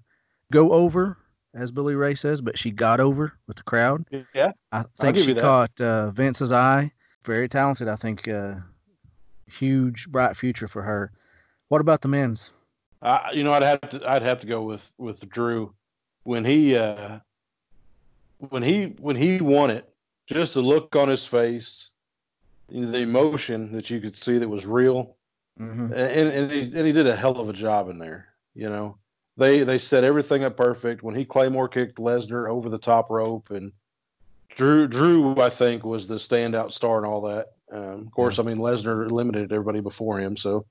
Speaker 1: go over, as Bully Ray says, but she got over with the crowd.
Speaker 5: Yeah,
Speaker 1: I think she caught uh, Vince's eye. Very talented. I think uh, huge, bright future for her. What about the men's?
Speaker 5: Uh, you know, I'd have to I'd have to go with with Drew when he uh, when he when he won it. Just the look on his face, the emotion that you could see that was real,
Speaker 1: Mm-hmm.
Speaker 5: and and he, and he did a hell of a job in there. You know, they they set everything up perfect when he Claymore kicked Lesnar over the top rope, and Drew Drew I think was the standout star and all that. Um, of course, I mean Lesnar eliminated everybody before him, so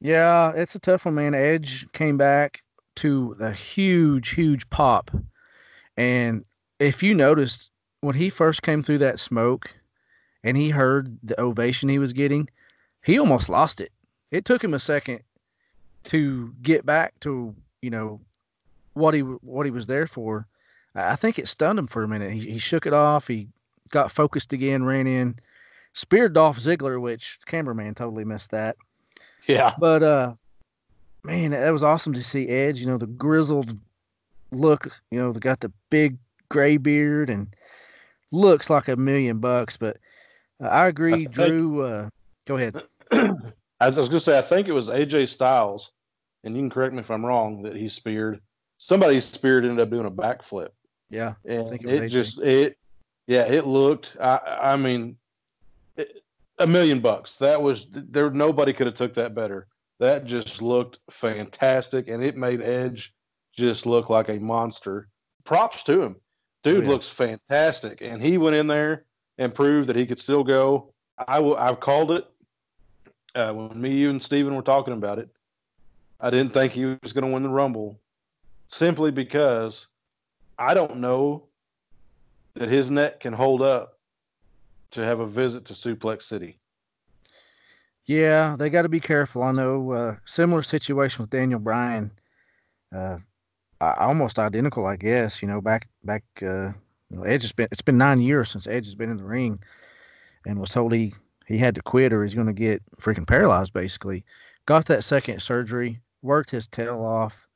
Speaker 1: Yeah, it's a tough one, man. Edge came back to a huge, huge pop. And if you noticed, when he first came through that smoke and he heard the ovation he was getting, he almost lost it. It took him a second to get back to, you know, what he what he was there for. I think it stunned him for a minute. He, he shook it off. He got focused again, ran in, speared Dolph Ziggler, which cameraman totally missed that.
Speaker 5: Yeah,
Speaker 1: But uh man, that was awesome to see Edge, you know, the grizzled look, you know, they got the big gray beard and looks like a million bucks, but uh, I agree,
Speaker 5: think-
Speaker 1: Drew uh go ahead. [CLEARS THROAT]
Speaker 5: I was gonna say I think it was AJ Styles, and you can correct me if I'm wrong that he speared. Somebody speared ended up doing a backflip.
Speaker 1: Yeah.
Speaker 5: and
Speaker 1: think it
Speaker 5: it,
Speaker 1: AJ.
Speaker 5: just it yeah it looked i i mean it, a million bucks. That was there nobody could have took that better. That just looked fantastic and it made edge just look like a monster. Props to him. Dude
Speaker 1: yeah.
Speaker 5: looks fantastic and he went in there and proved that he could still go. I will i've called it uh, when me you and steven were talking about it. I didn't think he was going to win the rumble simply because I don't know that his neck can hold up to have a visit to Suplex City.
Speaker 1: Yeah, they got to be careful. I know uh similar situation with Daniel Bryan. Uh almost identical, I guess, you know, back back uh you know, Edge has been it's been 9 years since Edge has been in the ring and was told he he had to quit or he's going to get freaking paralyzed basically. Got that second surgery, worked his tail off.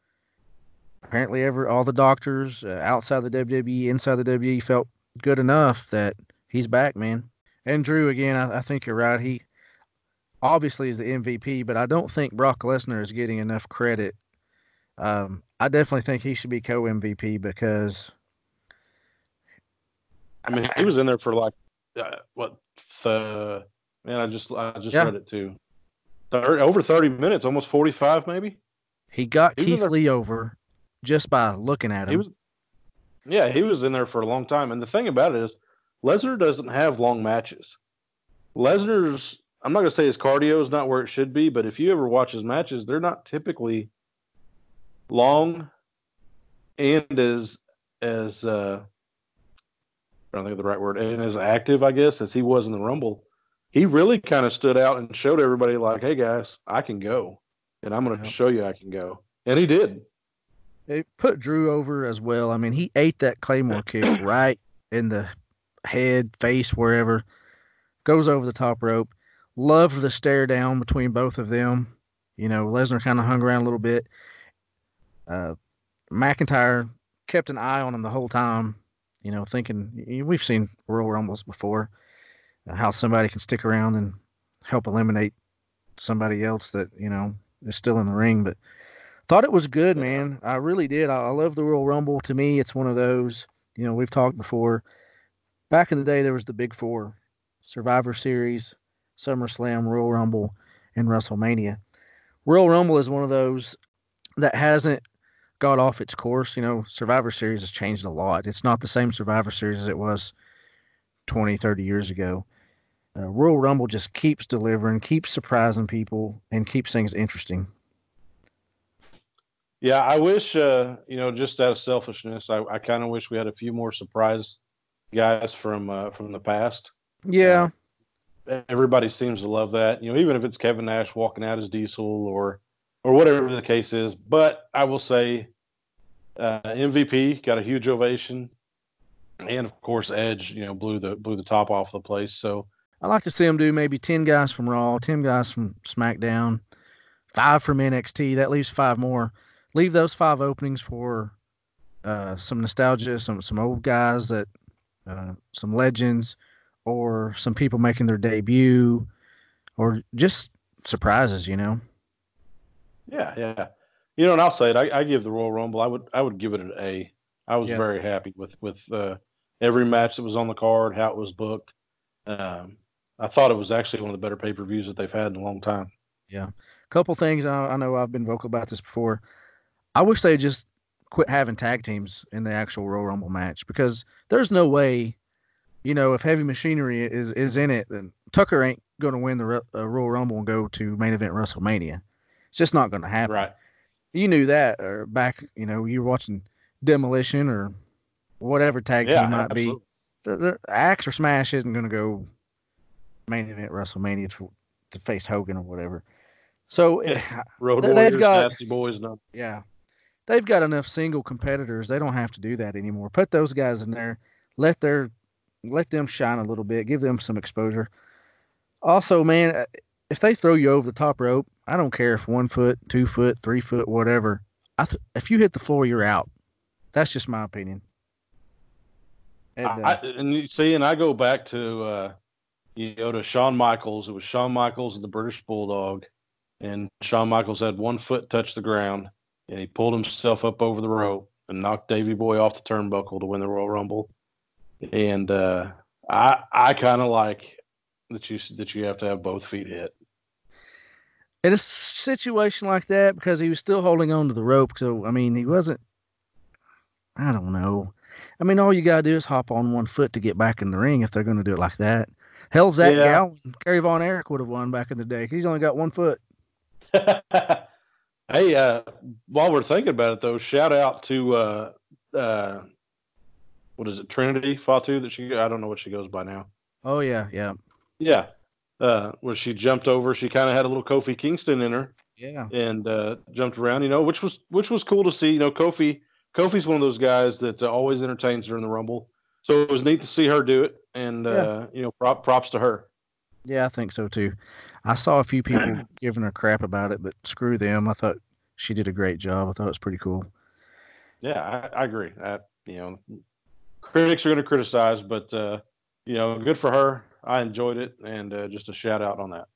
Speaker 1: Apparently ever all the doctors uh, outside the WWE, inside the WWE felt good enough that he's back, man. And Drew again, I, I think you're right. He obviously is the MVP, but I don't think Brock Lesnar is getting enough credit. Um, I definitely think he should be co MVP because
Speaker 5: I mean, he was in there for like uh, what the man? I just I just
Speaker 1: Yeah.
Speaker 5: read it too. Thir over thirty minutes, almost forty five, maybe.
Speaker 1: he got
Speaker 5: He
Speaker 1: Keith Lee over just by looking at him.
Speaker 5: He was, yeah, he was in there for a long time. And the thing about it is, Lesnar doesn't have long matches. Lesnar's, I'm not gonna say his cardio is not where it should be, but if you ever watch his matches, they're not typically long and as as uh, I don't think of the right word, and as active, I guess, as he was in the Rumble. He really kind of stood out and showed everybody, like, "Hey guys, I can go, and I'm going to
Speaker 1: Yeah.
Speaker 5: show you I can go," and he did.
Speaker 1: it put Drew over as well. I mean, he ate that Claymore kick [CLEARS THROAT] right in the head, face, wherever. Goes over the top rope. Loved the stare down between both of them. You know, Lesnar kind of hung around a little bit. Uh, McIntyre kept an eye on him the whole time. You know, thinking we've seen Royal Rumbles before, uh, how somebody can stick around and help eliminate somebody else that you know is still in the ring. But thought it was good, man. I really did. I, I love the Royal Rumble. To me, it's one of those. You know, we've talked before. Back in the day, there was the Big Four: Survivor Series, SummerSlam, Royal Rumble, and WrestleMania. Royal Rumble is one of those that hasn't got off its course. You know, Survivor Series has changed a lot. It's not the same Survivor Series as it was 20, 30 years ago. Uh, Royal Rumble just keeps delivering, keeps surprising people, and keeps things interesting.
Speaker 5: Yeah, I wish, uh, you know, just out of selfishness, I, I kind of wish we had a few more surprise guys from uh, from the past.
Speaker 1: Yeah,
Speaker 5: Everybody seems to love that, you know, even if it's Kevin Nash walking out as Diesel or or whatever the case is. But I will say, uh, MVP got a huge ovation, and of course Edge, you know, blew the blew the top off the place. So
Speaker 1: I'd like to see them do maybe 10 guys from Raw, 10 guys from SmackDown, five from NXT. That leaves five more. Leave those five openings for uh, some nostalgia, some some old guys that, uh, some legends, or some people making their debut, or just surprises. You know.
Speaker 5: Yeah, yeah. You know, and I'll say it. I, I give the Royal Rumble. I would I would give it an A. I was
Speaker 1: Yeah.
Speaker 5: very happy with with uh, every match that was on the card, how it was booked. Um, I thought it was actually one of the better pay per views that they've had in a long time.
Speaker 1: Yeah, a couple things. I, I know I've been vocal about this before. I wish they just quit having tag teams in the actual Royal Rumble match because there's no way, you know, if Heavy Machinery is is in it, then Tucker ain't going to win the uh, Royal Rumble and go to main event WrestleMania. It's just not going to happen.
Speaker 5: Right.
Speaker 1: You knew that, or back, you know, you were watching Demolition or whatever tag
Speaker 5: Yeah.
Speaker 1: team might be. The, the Axe or Smash isn't going to go main event WrestleMania to, to face Hogan or whatever. So
Speaker 5: Yeah. Road
Speaker 1: They- they've
Speaker 5: Warriors,
Speaker 1: got-
Speaker 5: Nasty Boys, no.
Speaker 1: yeah. They've got enough single competitors. They don't have to do that anymore. Put those guys in there. Let their let them shine a little bit. Give them some exposure. Also, man, uh, if they throw you over the top rope, I don't care if one foot, two foot, three foot, whatever. I th- if you hit the floor, you're out. That's just my opinion. And, uh,
Speaker 5: I- and you see, and I go back to uh, you know to Shawn Michaels. It was Shawn Michaels and the British Bulldog, and Shawn Michaels had one foot touch the ground, and he pulled himself up over the rope and knocked Davy Boy off the turnbuckle to win the Royal Rumble. And uh, I I kind of like that you that you have to have both feet hit.
Speaker 1: in a situation like that, because he was still holding on to the rope, so I mean, he wasn't. I don't know. I mean, all you gotta do is hop on one foot to get back in the ring if they're going to do it like that. Hell, Zach
Speaker 5: Yeah.
Speaker 1: Gowen, Kerry Von Erich would have won back in the day. He's only got one foot. [LAUGHS]
Speaker 5: hey, uh, while we're thinking about it though, shout out to uh, uh, what is it, Trinity Fatu? That she I don't know what she goes by now.
Speaker 1: Oh yeah, yeah,
Speaker 5: Yeah. Uh, where she jumped over, she kind of had a little Kofi Kingston in her
Speaker 1: yeah.
Speaker 5: and uh, jumped around, you know, which was which was cool to see. You know, Kofi Kofi's one of those guys that uh, always entertains during the Rumble, so it was neat to see her do it, and uh, you know, prop, props to her.
Speaker 1: Yeah, I think so too. I saw a few [CLEARS THROAT] people giving her crap about it, but screw them. I thought she did a great job. I thought it was pretty cool.
Speaker 5: Yeah, I, I agree. I, you know, critics are going to criticize, but uh, you know, good for her. I enjoyed it, and uh, just a shout out on that.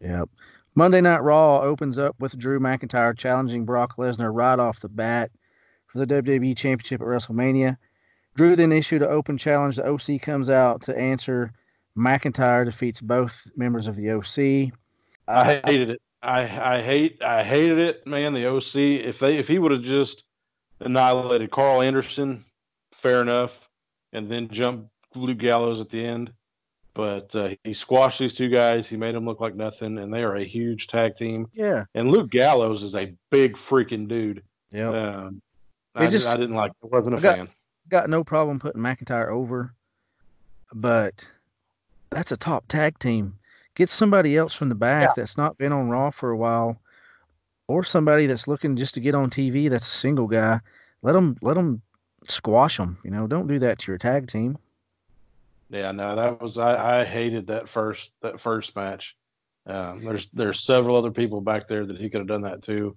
Speaker 1: Yep. Monday Night Raw opens up with Drew McIntyre challenging Brock Lesnar right off the bat for the WWE Championship at WrestleMania. Drew then issued an open challenge. The OC comes out to answer. McIntyre defeats both members of the OC.
Speaker 5: I hated it. I I hate I hated it, man. The OC. If they if he would have just annihilated Karl Anderson, fair enough, and then jumped Luke Gallows at the end. But uh, he squashed these two guys. He made them look like nothing, and they are a huge tag team.
Speaker 1: Yeah.
Speaker 5: And Luke Gallows is a big freaking dude.
Speaker 1: Yeah.
Speaker 5: Um, I,
Speaker 1: just-
Speaker 5: I didn't like. I wasn't a
Speaker 1: got-
Speaker 5: fan.
Speaker 1: Got no problem putting McIntyre over, but that's a top tag team. Get somebody else from the back that's not been on Raw for a while, or somebody that's looking just to get on TV. That's a single guy. Let them let them squash them. You know, don't do that to your tag team.
Speaker 5: Yeah, no, that was I, I hated that first that first match. Um, there's there's several other people back there that he could have done that too,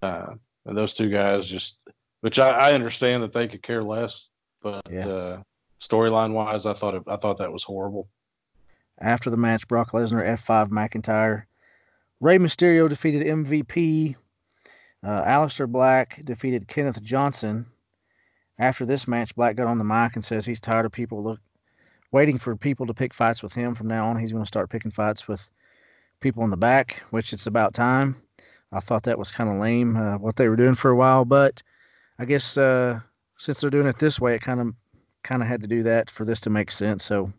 Speaker 5: uh, and those two guys just, which I, I understand that they could care less, but
Speaker 1: Yeah.
Speaker 5: uh, storyline wise, I thought it, I thought that was horrible.
Speaker 1: After the match, Brock Lesnar F5 McIntyre. Rey Mysterio defeated MVP. Uh, Aleister Black defeated Kenneth Johnson. After this match, Black got on the mic and says he's tired of people look waiting for people to pick fights with him. From now on, he's going to start picking fights with people in the back, which it's about time. I thought that was kind of lame uh, what they were doing for a while, but I guess uh, since they're doing it this way, it kind of kind of had to do that for this to make sense. So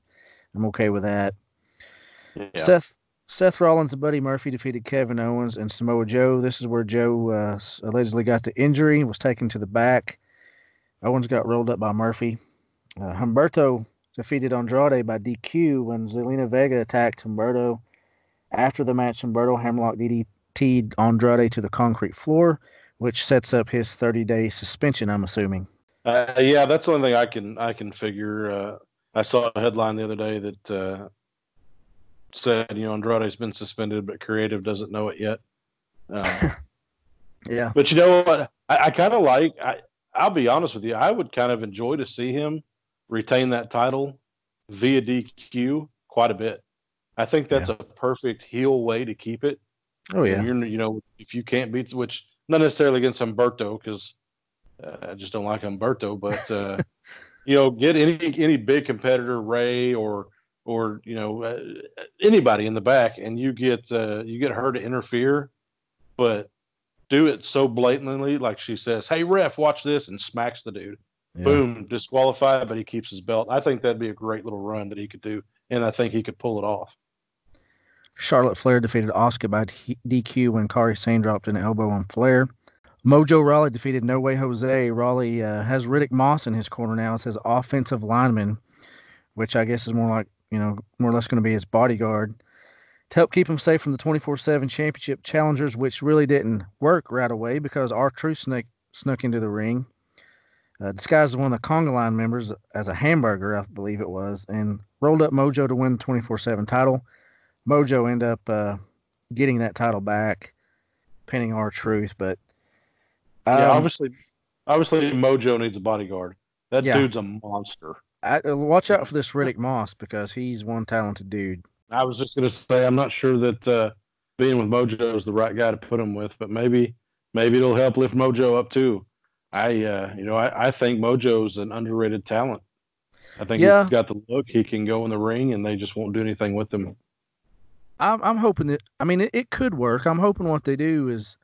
Speaker 1: I'm okay with that.
Speaker 5: Yeah.
Speaker 1: Seth Seth Rollins and Buddy Murphy defeated Kevin Owens and Samoa Joe. This is where Joe uh, allegedly got the injury, was taken to the back. Owens got rolled up by Murphy. Uh, Humberto defeated Andrade by DQ when Zelina Vega attacked Humberto. After the match, Humberto hammerlock DDT'd Andrade to the concrete floor, which sets up his 30-day suspension. I'm assuming.
Speaker 5: Uh, yeah, that's the only thing I can I can figure. Uh, I saw a headline the other day that uh, said you know Andrade's been suspended, but creative doesn't know it yet. Um, [LAUGHS]
Speaker 1: Yeah.
Speaker 5: But you know what? I, I kind of like. I I'll be honest with you. I would kind of enjoy to see him retain that title via DQ quite a bit. I think that's a perfect heel way to keep it.
Speaker 1: Oh yeah.
Speaker 5: You're, you know, if you can't beat, which not necessarily against Humberto, because uh, I just don't like Humberto, but uh, [LAUGHS] you know, get any any big competitor, Rey or or you know uh, anybody in the back, and you get uh, you get her to interfere, but do it so blatantly, like she says, "Hey ref, watch this," and smacks the dude.
Speaker 1: Yeah.
Speaker 5: Boom, disqualified, but he keeps his belt. I think that'd be a great little run that he could do, and I think he could pull it off.
Speaker 1: Charlotte Flair defeated Asuka by DQ when Kairi Sane dropped an elbow on Flair. Mojo Rawley defeated No Way Jose. Rawley uh, has Riddick Moss in his corner now as says offensive lineman, which I guess is more like, you know, more or less going to be his bodyguard. To help keep him safe from the 24 7 championship challengers, which really didn't work right away because R-Truth snuck, snuck into the ring, uh, disguised as one of the Conga Line members as a hamburger, I believe it was, and rolled up Mojo to win the 24 7 title. Mojo end up uh, getting that title back, pinning R-Truth. But
Speaker 5: yeah,
Speaker 1: um,
Speaker 5: obviously, obviously Mojo needs a bodyguard. That
Speaker 1: Yeah.
Speaker 5: dude's a monster.
Speaker 1: I, uh, watch out for this Riddick Moss because he's one talented dude.
Speaker 5: I was just gonna say I'm not sure that uh, being with Mojo is the right guy to put him with, but maybe maybe it'll help lift Mojo up too. I uh, you know I, I think Mojo's an underrated talent. I think
Speaker 1: Yeah.
Speaker 5: he's got the look. He can go in the ring, and they just won't do anything with him.
Speaker 1: I'm, I'm hoping that, I mean, it, it could work. I'm hoping what they do is,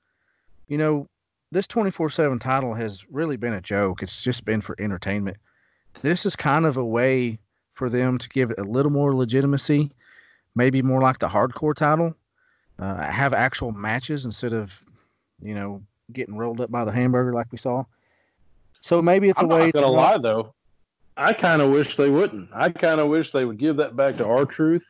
Speaker 1: you know, this 24 7 title has really been a joke. It's just been for entertainment. This is kind of a way for them to give it a little more legitimacy, maybe more like the hardcore title, uh, have actual matches instead of, you know, getting rolled up by the hamburger like we saw. So maybe it's
Speaker 5: I'm
Speaker 1: a way
Speaker 5: not gonna
Speaker 1: to
Speaker 5: lie though. I kind of wish they wouldn't. I kind of wish they would give that back to R-Truth.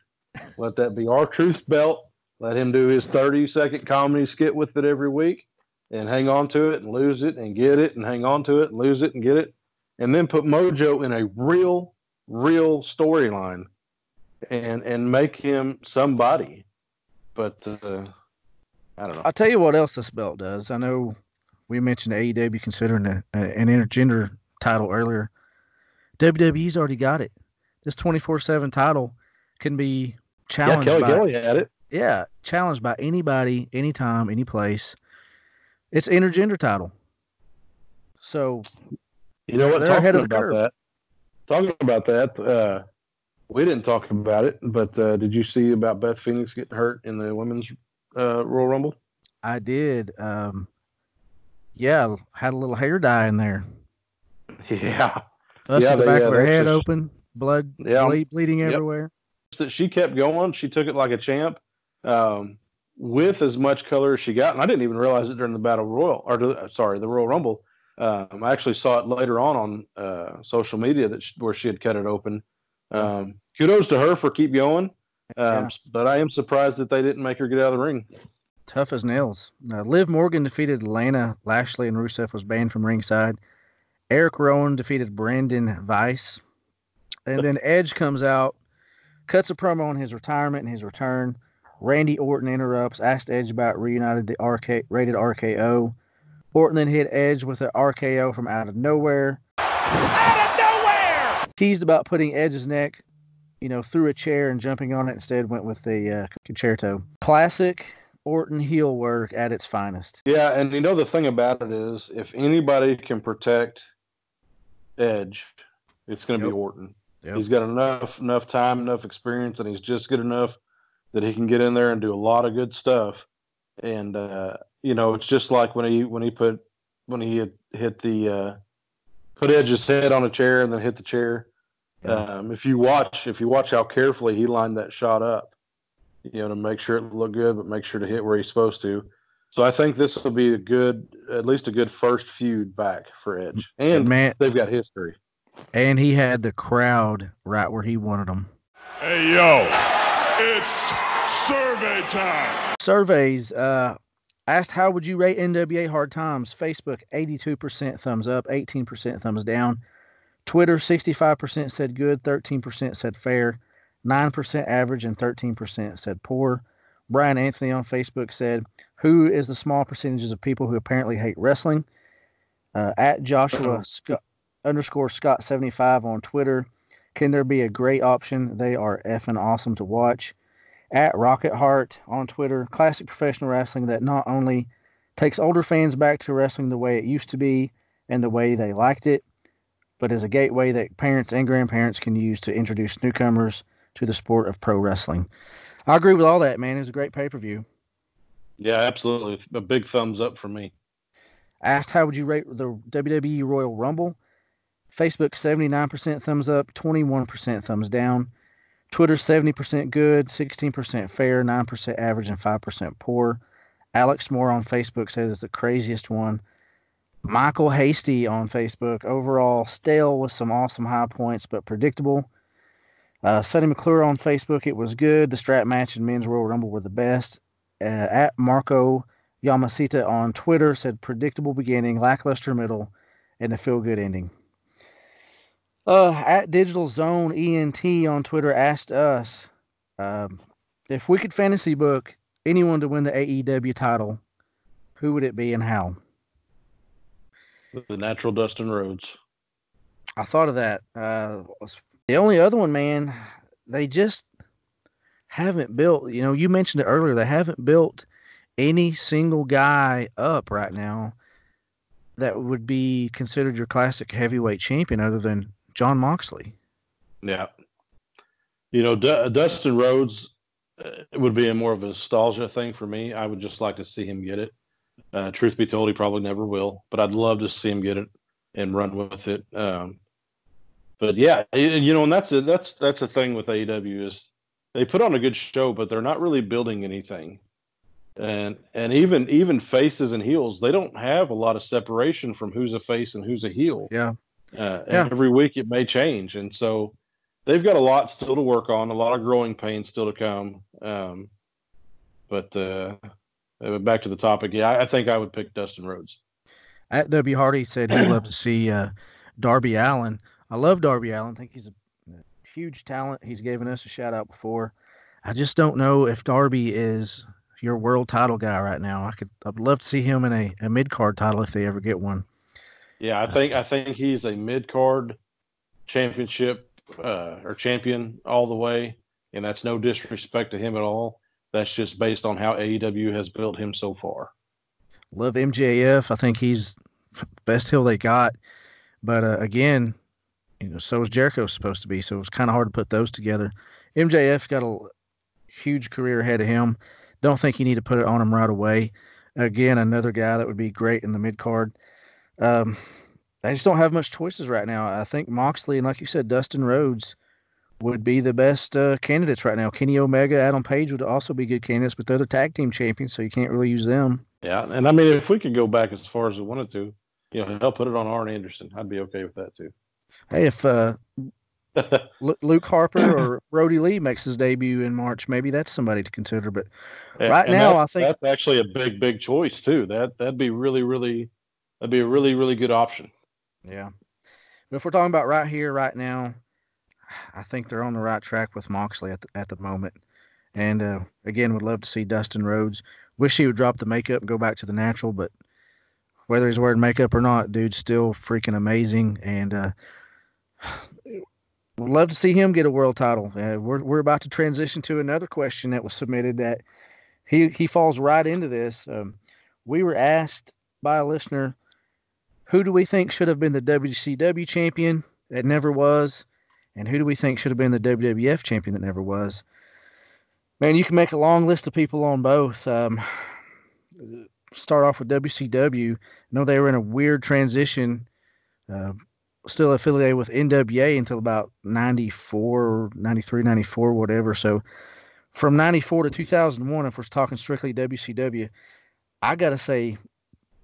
Speaker 5: Let that be R-Truth belt. Let him do his 30 second comedy skit with it every week and hang on to it and lose it and get it and hang on to it and lose it and get it. And then put Mojo in a real, real storyline and and make him somebody. But uh, I don't know.
Speaker 1: I'll tell you what else this belt does. I know we mentioned AEW considering a, a, an intergender title earlier. WWE's already got it. This 24 7 title can be
Speaker 5: yeah,
Speaker 1: challenged
Speaker 5: Kelly
Speaker 1: by
Speaker 5: Kelly had it.
Speaker 1: yeah, challenged by anybody, anytime, any place. It's intergender title. So
Speaker 5: You know what?
Speaker 1: They're
Speaker 5: Talking
Speaker 1: ahead of the
Speaker 5: about
Speaker 1: curve.
Speaker 5: that. Talking about that, uh, we didn't talk about it, but uh, did you see about Beth Phoenix getting hurt in the women's uh, Royal Rumble?
Speaker 1: I did um yeah, had a little hair dye in there. [LAUGHS]
Speaker 5: Yeah,
Speaker 1: Busted
Speaker 5: Yeah,
Speaker 1: the back
Speaker 5: yeah,
Speaker 1: of her head
Speaker 5: just-
Speaker 1: open, blood
Speaker 5: Yeah.
Speaker 1: ble- bleeding
Speaker 5: Yep.
Speaker 1: everywhere.
Speaker 5: that she kept going. She took it like a champ, um, with as much color as she got. And I didn't even realize it during the Battle Royal, or sorry, the Royal Rumble. Um, I actually saw it later on on uh, social media that she, where she had cut it open. Um, kudos to her for keep going. Um,
Speaker 1: Yeah.
Speaker 5: But I am surprised that they didn't make her get out of the ring.
Speaker 1: Tough as nails. Uh, Liv Morgan defeated Lana Lashley, and Rusev was banned from ringside. Eric Rowan defeated Brandon Weiss. And then [LAUGHS] Edge comes out, cuts a promo on his retirement and his return. Randy Orton interrupts, asked Edge about reunited the RK rated RKO. Orton then hit Edge with an RKO from out of nowhere. Out of nowhere! Teased about putting Edge's neck, you know, through a chair and jumping on it. Instead, went with the uh, Con-Chair-To. Classic Orton heel work at its finest.
Speaker 5: Yeah, and you know the thing about it is, if anybody can protect Edge, it's going to
Speaker 1: Yep.
Speaker 5: be Orton.
Speaker 1: Yep.
Speaker 5: He's got enough enough time, enough experience, and he's just good enough that he can get in there and do a lot of good stuff. And uh, you know, it's just like when he when he put when he had hit the uh, put Edge's head on a chair and then hit the chair.
Speaker 1: Yeah.
Speaker 5: Um, if you watch if you watch how carefully he lined that shot up, you know, to make sure it looked good, but make sure to hit where he's supposed to. So I think this will be a good, at least a good first feud back for Edge, and
Speaker 1: man,
Speaker 5: they've got history.
Speaker 1: and he had the crowd right where he wanted them.
Speaker 3: Hey, yo, it's survey time.
Speaker 1: Surveys uh, asked how would you rate NWA Hard Times? Facebook 82% thumbs up, 18% thumbs down. Twitter 65% said good, 13% said fair, 9% average, and 13% said poor. Brian Anthony on Facebook said, Who is the small percentages of people who apparently hate wrestling? Uh, at Joshua [CLEARS THROAT] Scott, underscore Scott 75 on Twitter. Can there be a great option? They are effing awesome to watch. At Rocket Heart on Twitter. Classic professional wrestling that not only takes older fans back to wrestling the way it used to be and the way they liked it, but is a gateway that parents and grandparents can use to introduce newcomers to the sport of pro wrestling. I agree with all that, man. It was a great pay per view.
Speaker 5: Yeah, absolutely. A big thumbs up for me.
Speaker 1: Asked how would you rate the WWE Royal Rumble? Facebook 79% thumbs up, 21% thumbs down. Twitter 70% good, 16% fair, 9% average, and 5% poor. Alex Moore on Facebook says it's the craziest one. Michael Hasty on Facebook, overall stale with some awesome high points, but predictable. Uh, Sonny McClure on Facebook, it was good. The strap match and men's Royal Rumble were the best. Uh, at Marco Yamasita on Twitter said predictable beginning, lackluster middle, and a feel good ending. Uh, at Digital Zone ENT on Twitter asked us um, if we could fantasy book anyone to win the AEW title, who would it be and how?
Speaker 5: The natural Dustin Rhodes.
Speaker 1: I thought of that. Uh, the only other one, man, they just haven't built. You know, you mentioned it earlier. They haven't built any single guy up right now that would be considered your classic heavyweight champion, other than Jon Moxley.
Speaker 5: Yeah. You know, D- Dustin Rhodes uh, would be a more of a nostalgia thing for me. I would just like to see him get it. Uh, truth be told, he probably never will, but I'd love to see him get it and run with it. Um, but yeah, you know, and that's a, that's that's a thing with AEW is they put on a good show, but they're not really building anything. And and even even faces and heels, they don't have a lot of separation from who's a face and who's a heel.
Speaker 1: Yeah.
Speaker 5: Uh,
Speaker 1: Yeah.
Speaker 5: Every week it may change, and so they've got a lot still to work on, a lot of growing pains still to come. Um, but uh, uh, back to the topic, yeah, I, I think I would pick Dustin Rhodes.
Speaker 1: At W Hardy said he'd love to see uh, Darby Allin. I love Darby Allin. I think he's a huge talent. He's given us a shout out before. I just don't know if Darby is your world title guy right now. I could I'd love to see him in a, a mid card title if they ever get one.
Speaker 5: Yeah, I think I think he's a mid card championship uh, or champion all the way, and that's no disrespect to him at all. That's just based on how AEW has built him so far.
Speaker 1: Love MJF. I think he's best heel they got. But uh, again, you know, so is Jericho supposed to be. So it was kind of hard to put those together. MJF got a huge career ahead of him. Don't think you need to put it on him right away. Again, another guy that would be great in the mid card. Um, I just don't have much choices right now. I think Moxley and, like you said, Dustin Rhodes would be the best uh, candidates right now. Kenny Omega, Adam Page would also be good candidates, but they're the tag team champions, so you can't really use them.
Speaker 5: Yeah, and I mean, if we could go back as far as we wanted to, you know, help put it on Arn Anderson, I'd be okay with that too.
Speaker 1: Hey, if uh, [LAUGHS] Luke Harper or Brodie Lee makes his debut in March, maybe that's somebody to consider. But
Speaker 5: And-
Speaker 1: Right
Speaker 5: and
Speaker 1: now, I think-
Speaker 5: that's actually a big, big choice too. That that'd be really, really, that'd be a really, really good option.
Speaker 1: yeah, but if we're talking about right here, right now, I think they're on the right track with Moxley at the, at the moment. And uh, again, would love to see Dustin Rhodes. Wish he would drop the makeup and go back to the natural, but whether he's wearing makeup or not, dude's still freaking amazing. And uh, would love to see him get a world title. Uh, we're we're about to transition to another question that was submitted that he he falls right into this. Um, we were asked by a listener, who do we think should have been the WCW champion that never was, and who do we think should have been the WWF champion that never was? Man, you can make a long list of people on both. Um, start off with WCW. I know they were in a weird transition, uh, still affiliated with NWA until about 94, 93, 94, whatever. So from 94 to 2001, if we're talking strictly WCW, I got to say,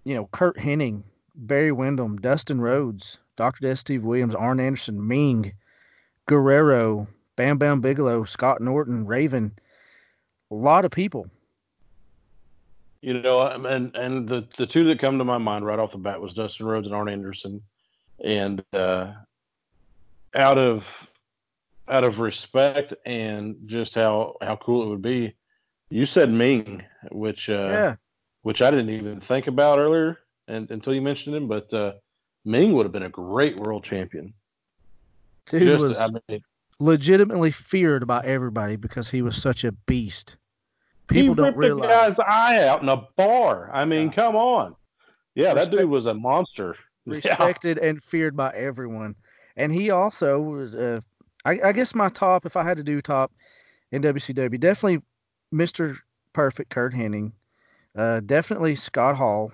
Speaker 1: you know, Curt Hennig, Barry Windham, Dustin Rhodes, Dr. Death Steve Williams, Arn Anderson, Meng, Guerrero, Bam Bam Bigelow, Scott Norton, Raven, a lot of people.
Speaker 5: You know, um, and and the the two that come to my mind right off the bat was Dustin Rhodes and Arn Anderson, and uh, out of out of respect and just how how cool it would be, you said Meng, which uh,
Speaker 1: yeah.
Speaker 5: which I didn't even think about earlier, and until you mentioned him, but uh, Meng would have been a great world champion.
Speaker 1: Dude
Speaker 5: Just-
Speaker 1: was
Speaker 5: I mean,
Speaker 1: legitimately feared by everybody because he was such a beast. People
Speaker 5: he
Speaker 1: don't realize.
Speaker 5: a guy's eye out in a bar. I mean,
Speaker 1: Yeah.
Speaker 5: come on. Yeah, that dude was a monster. [LAUGHS] Yeah.
Speaker 1: respected and feared by everyone. And he also was, uh, I, I guess, my top, if I had to do top in WCW, definitely Mr. Perfect Curt Hennig, uh, definitely Scott Hall,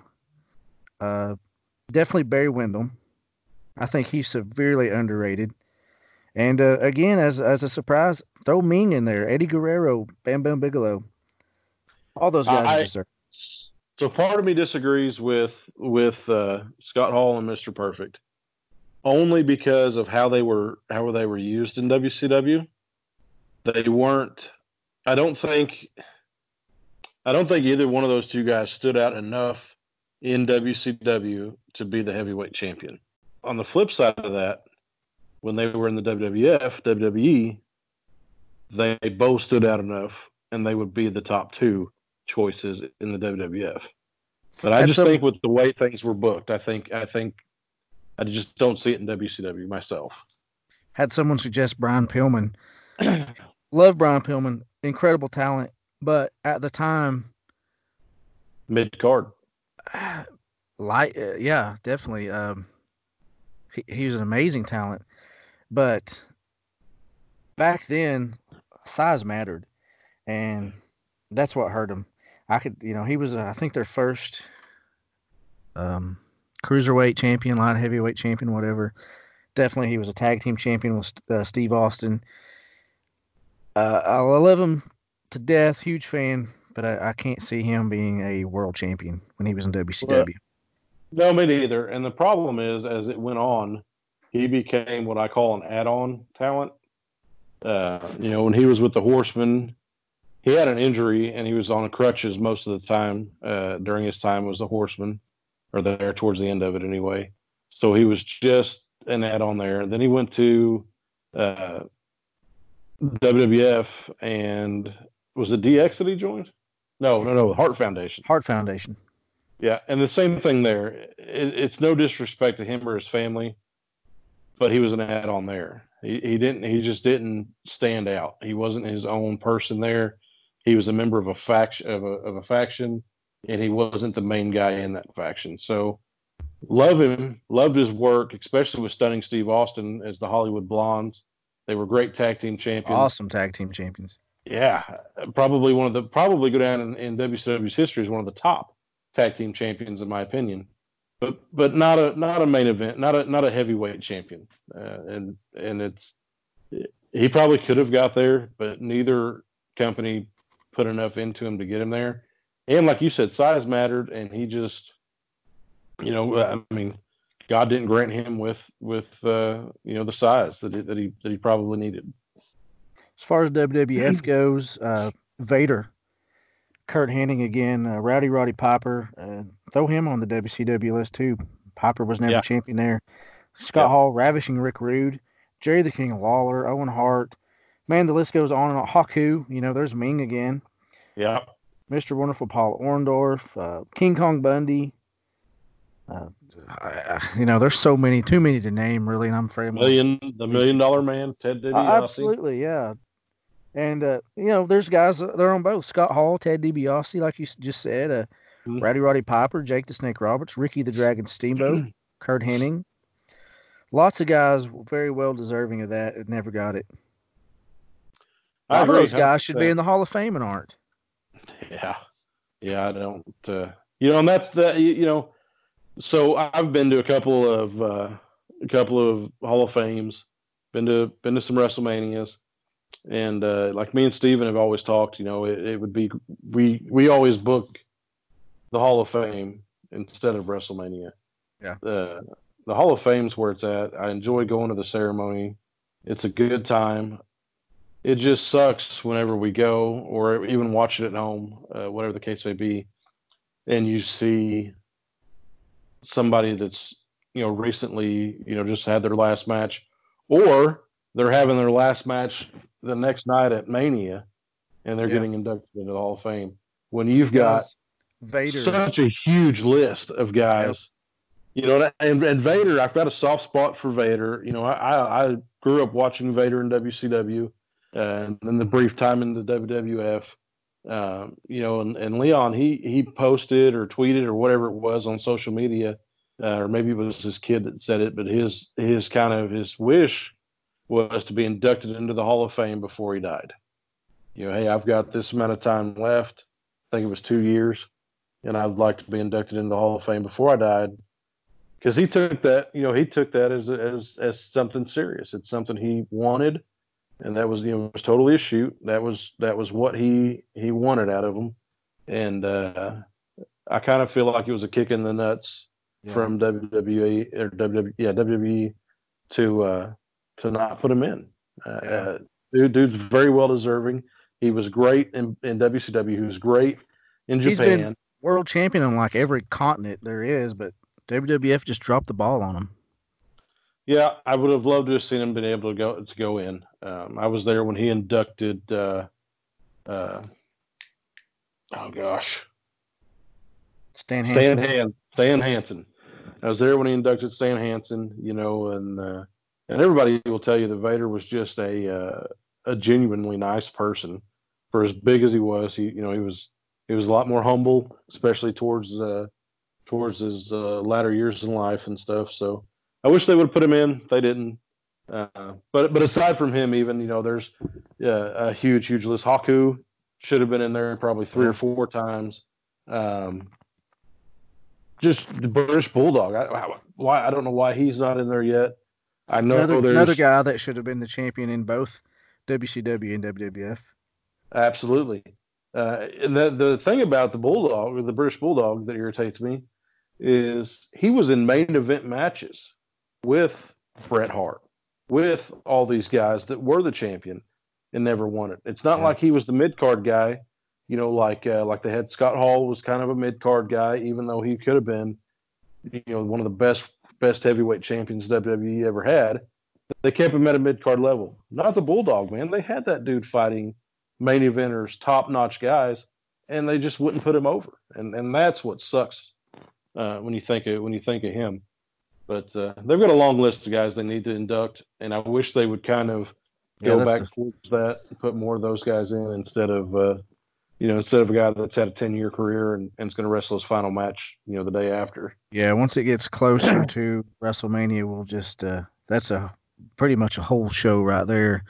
Speaker 1: uh, definitely Barry Windham. I think he's severely underrated. And uh, again, as as a surprise, throw Meng in there, Eddie Guerrero, Bam Bam Bigelow. All those guys
Speaker 5: I-
Speaker 1: deserve.
Speaker 5: So part of me disagrees with with uh, Scott Hall and Mr. Perfect, only because of how they were how they were used in WCW. They weren't. I don't think. I don't think either one of those two guys stood out enough in WCW to be the heavyweight champion. On the flip side of that, when they were in the WWF, WWE, they both stood out enough, and they would be the top two choices in the WWF. But I just
Speaker 1: so-
Speaker 5: think with the way things were booked, I think I think I just don't see it in WCW myself.
Speaker 1: Had someone suggest Brian Pillman. [CLEARS THROAT] Love Brian Pillman, incredible talent, but at the time,
Speaker 5: Mid card.
Speaker 1: Light, uh, yeah, definitely. Um, he, he was an amazing talent, but back then, size mattered, and that's what hurt him. I could, you know, he was, uh, I think, their first um, cruiserweight champion, light heavyweight champion, whatever. Definitely, he was a tag team champion with uh, Steve Austin. Uh, I love him to death, huge fan, but I, I can't see him being a world champion when he was in WCW.
Speaker 5: No, me neither. And the problem is, as it went on, he became what I call an add-on talent. Uh, you know, when he was with the Horsemen, he had an injury and he was on crutches most of the time uh, during his time as the Horseman, or there towards the end of it anyway. So he was just an add-on there. Then he went to uh, WWF and was it DX that he joined? No, no, no, Heart Foundation.
Speaker 1: Heart Foundation.
Speaker 5: Yeah, and the same thing there. It, it's no disrespect to him or his family, but he was an add-on there. He, he didn't. He just didn't stand out. He wasn't his own person there. He was a member of a faction of a of a faction, and he wasn't the main guy in that faction. So, love him. Loved his work, especially with stunning Steve Austin as the Hollywood Blondes. They were great tag team champions.
Speaker 1: Awesome tag team champions.
Speaker 5: Yeah, probably one of the probably go down in, in WCW's history as one of the top tag team champions in my opinion, but but not a not a main event, not a not a heavyweight champion, uh, and and it's he probably could have got there, but neither company put enough into him to get him there, and like you said, size mattered, and he just you know I mean God didn't grant him with with uh, you know the size that he, that he that he probably needed.
Speaker 1: As far as WWF goes, uh, Vader, Curt Hennig again, uh, Rowdy Roddy Piper, uh, throw him on the WCW list too. Piper was never
Speaker 5: Yeah.
Speaker 1: champion there. Scott
Speaker 5: Yeah.
Speaker 1: Hall, Ravishing Rick Rude, Jerry the King Lawler, Owen Hart. Man, the list goes on and on. Haku, you know, there's Meng again.
Speaker 5: Yeah.
Speaker 1: Mr. Wonderful Paul Orndorff, uh, King Kong Bundy. Uh, I, you know, there's so many, too many to name, really, and I'm afraid
Speaker 5: Million, the million dollar man, Ted
Speaker 1: Uh,
Speaker 5: DiBiase.
Speaker 1: absolutely, yeah. And uh, you know, there's guys that- they're on both. Scott Hall, Ted DiBiase, like you just said, uh,
Speaker 5: Mhm.
Speaker 1: Rowdy Roddy Piper, Jake the Snake Roberts, Ricky the Dragon Steamboat, Curt Hennig. Lots of guys very well deserving of that and never got it.
Speaker 5: I agree,
Speaker 1: those guys should be in the Hall of Fame and aren't.
Speaker 5: Yeah, yeah. I don't. Uh, you know, and that's the you, you know. So I've been to a couple of uh, a couple of Hall of Fames. Been to been to some WrestleManias, and uh, like me and Steven have always talked. You know, it, it would be we we always book the Hall of Fame instead of WrestleMania.
Speaker 1: Yeah.
Speaker 5: Uh, the Hall of Fame's where it's at. I enjoy going to the ceremony. It's a good time. It just sucks whenever we go or even watch it at home, uh, whatever the case may be, and you see somebody that's you know recently you know just had their last match, or they're having their last match the next night at Mania, and they're
Speaker 1: Yeah.
Speaker 5: getting inducted into the Hall of Fame. When you've got
Speaker 1: Vader.
Speaker 5: such a huge list of guys you know, and, and Vader, I've got a soft spot for Vader. You know, I, I grew up watching Vader in WCW, and in the brief time in the WWF. Um, you know, and, and Leon, he he posted or tweeted or whatever it was on social media, uh, or maybe it was his kid that said it, but his his kind of his wish was to be inducted into the Hall of Fame before he died. You know, hey, I've got this amount of time left. I think it was two years, and I'd like to be inducted into the Hall of Fame before I died because he took that, you know, he took that as as as something serious. It's something he wanted, and that was you know was totally a shoot. That was that was what he he wanted out of him, and uh, I kind of feel like it was a kick in the nuts yeah. from WWE or WWE yeah WWE to uh, to not put him in. Uh, yeah. dude, dude's very well deserving. He was great in, in WCW. He was great in Japan. He's been
Speaker 1: world champion on like every continent there is, but WWF just dropped the ball on him.
Speaker 5: Yeah, I would have loved to have seen him been able to go to go in. Um, I was there when he inducted. Uh, uh, oh gosh,
Speaker 1: Stan Hansen.
Speaker 5: Stan, Han- Stan Hansen. I was there when he inducted Stan Hansen. You know, and uh, and everybody will tell you that Vader was just a uh, a genuinely nice person. For as big as he was, he you know he was he was a lot more humble, especially towards uh, towards his uh, latter years in life and stuff. So I wish they would have put him in. They didn't. Uh, but but aside from him, even you know, there's a huge huge list. Haku should have been in there probably three or four times. Um, just the British Bulldog. I, why I don't know why he's not in there yet. I know
Speaker 1: another,
Speaker 5: there's
Speaker 1: another guy that should have been the champion in both WCW and WWF.
Speaker 5: Absolutely. Uh, and the the thing about the Bulldog, or the British Bulldog, that irritates me is he was in main event matches with Bret Hart, with all these guys that were the champion and never won it. It's not yeah. like he was the mid card guy, you know, like uh, like the head Scott Hall was kind of a mid card guy, even though he could have been, you know, one of the best best heavyweight champions WWE ever had. They kept him at a mid card level. Not the Bulldog, man. They had that dude fighting main eventers, top notch guys, and they just wouldn't put him over. And and that's what sucks uh, when you think of when you think of him. But uh, they've got a long list of guys they need to induct, and I wish they would kind of go yeah, back a... towards that, and put more of those guys in instead of uh, you know instead of a guy that's had a ten year career and, and is going to wrestle his final match you know the day after.
Speaker 1: Yeah, once it gets closer [CLEARS THROAT] to WrestleMania, we'll just uh, that's a pretty much a whole show right there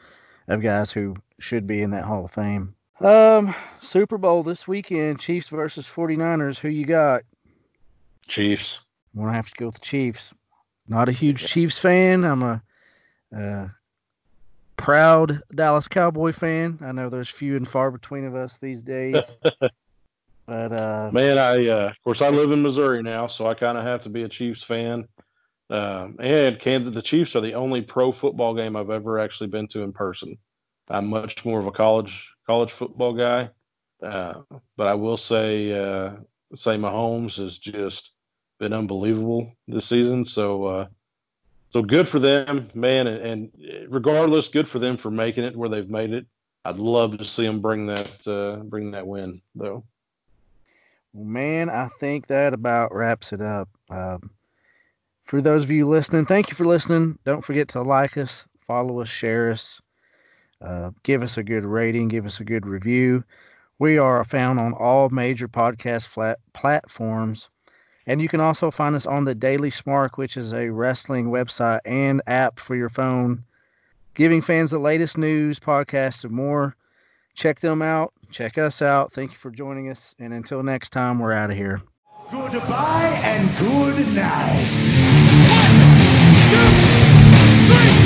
Speaker 1: of guys who should be in that Hall of Fame. Um, Super Bowl this weekend, Chiefs versus 49ers. Who you got?
Speaker 5: Chiefs.
Speaker 1: I'm gonna have to go with the Chiefs. Not a huge Chiefs fan. I'm a uh, proud Dallas Cowboy fan. I know there's few and far between of us these days. [LAUGHS] but uh,
Speaker 5: man, I uh, of course I live in Missouri now, so I kind of have to be a Chiefs fan. Um, and Kansas, the Chiefs are the only pro football game I've ever actually been to in person. I'm much more of a college college football guy, uh, but I will say uh, say Mahomes has just been unbelievable this season. So uh, so good for them, man. And, regardless, good for them for making it where they've made it. I'd love to see them bring that uh, bring that win though.
Speaker 1: Man, I think that about wraps it up. Um, for those of you listening, thank you for listening. Don't forget to like us, follow us, share us, uh, give us a good rating, give us a good review. We are found on all major podcast flat platforms. And you can also find us on the Daily Smark, which is a wrestling website and app for your phone, giving fans the latest news, podcasts, and more. Check them out. Check us out. Thank you for joining us. And until next time, we're out of here.
Speaker 2: Goodbye and good night. One, two, three.